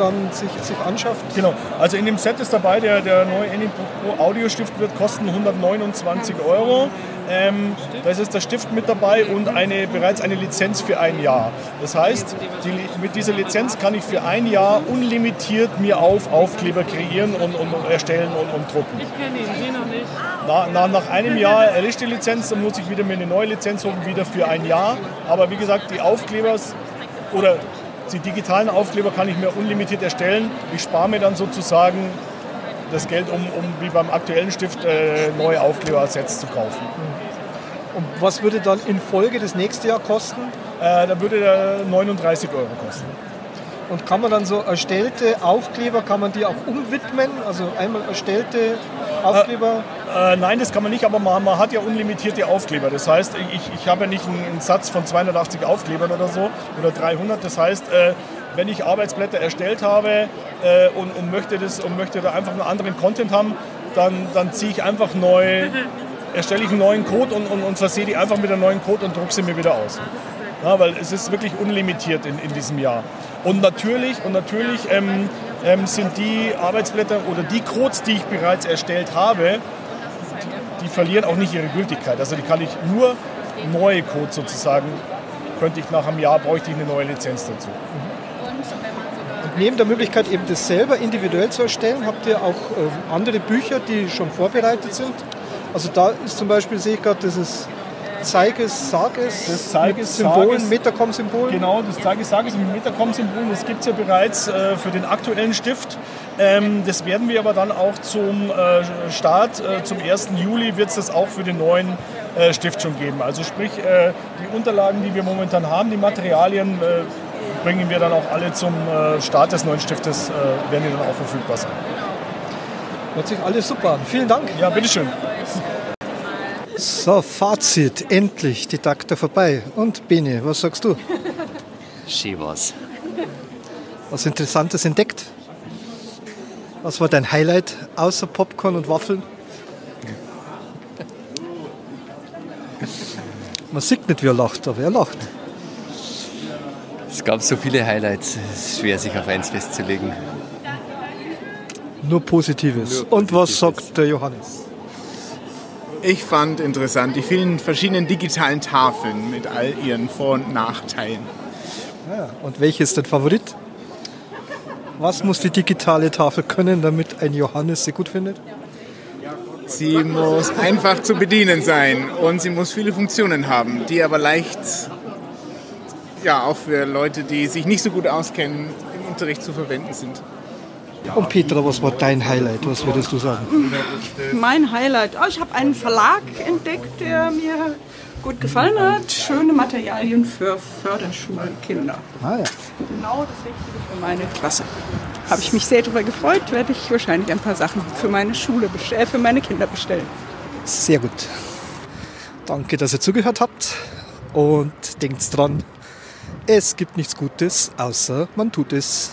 dann sich, sich anschafft? Genau, also in dem Set ist dabei, der, der neue AnyBook Pro Audiostift wird kosten 129 Euro. Ähm, da ist der Stift mit dabei und eine, bereits eine Lizenz für ein Jahr. Das heißt, die, mit dieser Lizenz kann ich für ein Jahr unlimitiert mir auf Aufkleber kreieren und, und, und erstellen und, und drucken. Ich kenne ihn, sie noch nicht. Na, na, nach einem Jahr erlischt die Lizenz, dann muss ich wieder mir eine neue Lizenz holen, wieder für ein Jahr. Aber wie gesagt, die Aufkleber oder die digitalen Aufkleber kann ich mir unlimitiert erstellen. Ich spare mir dann sozusagen das Geld, um, um wie beim aktuellen Stift äh, neue Aufklebersets zu kaufen. Und was würde dann in Folge das nächste Jahr kosten? Äh, da würde der 39 Euro kosten. Und kann man dann so erstellte Aufkleber, kann man die auch umwidmen? Also einmal erstellte Aufkleber? Äh, nein, das kann man nicht, aber man, man hat ja unlimitierte Aufkleber. Das heißt, ich, ich habe ja nicht einen, einen Satz von 280 Aufklebern oder so oder 300. Das heißt, äh, wenn ich Arbeitsblätter erstellt habe äh, und, und, möchte das, und möchte da einfach einen anderen Content haben, dann, dann ziehe ich einfach neu, [laughs] erstelle ich einen neuen Code und, und, und versehe die einfach mit einem neuen Code und drucke sie mir wieder aus. Ja, weil es ist wirklich unlimitiert in, in diesem Jahr. Und natürlich, und natürlich ähm, ähm, sind die Arbeitsblätter oder die Codes, die ich bereits erstellt habe, die verlieren auch nicht ihre Gültigkeit. Also die kann ich nur neue Codes sozusagen, könnte ich nach einem Jahr, bräuchte ich eine neue Lizenz dazu. Und neben der Möglichkeit, eben das selber individuell zu erstellen, habt ihr auch äh, andere Bücher, die schon vorbereitet sind. Also da ist zum Beispiel, sehe ich gerade, dieses Zeig es, sag es, Das Zeig mit es, Symbolen, sag es. Metacom-Symbolen. Genau, das Zeig es, sag es mit Metacom-Symbolen, das gibt es ja bereits äh, für den aktuellen Stift. Ähm, das werden wir aber dann auch zum äh, Start, äh, zum 1. Juli wird es das auch für den neuen äh, Stift schon geben. Also sprich, äh, die Unterlagen, die wir momentan haben, die Materialien, äh, bringen wir dann auch alle zum Start des neuen Stiftes, werden die dann auch verfügbar sein. Hört sich alles super an. Vielen Dank. Ja, bitteschön. So, Fazit. Endlich die Takte vorbei. Und Bene, was sagst du? Schön war's. Was Interessantes entdeckt? Was war dein Highlight außer Popcorn und Waffeln? Man sieht nicht, wie er lacht, aber er lacht. Es gab so viele Highlights, es ist schwer sich auf eins festzulegen. Nur Positives. Und was sagt der Johannes? Ich fand interessant die vielen verschiedenen digitalen Tafeln mit all ihren Vor- und Nachteilen. Ja, und welches ist dein Favorit? Was muss die digitale Tafel können, damit ein Johannes sie gut findet? Sie muss einfach zu bedienen sein und sie muss viele Funktionen haben, die aber leicht, ja, auch für Leute, die sich nicht so gut auskennen, im Unterricht zu verwenden sind. Und Petra, was war dein Highlight? Was würdest du sagen? Mein Highlight. Oh, ich habe einen Verlag entdeckt, der mir gut gefallen hat. Schöne Materialien für Förderschulkinder. Ah, ja. Genau das Richtige für meine Klasse. Habe ich mich sehr darüber gefreut, werde ich wahrscheinlich ein paar Sachen für meine Schule bestellen, für meine Kinder bestellen. Sehr gut. Danke, dass ihr zugehört habt. Und denkt dran, es gibt nichts Gutes, außer man tut es.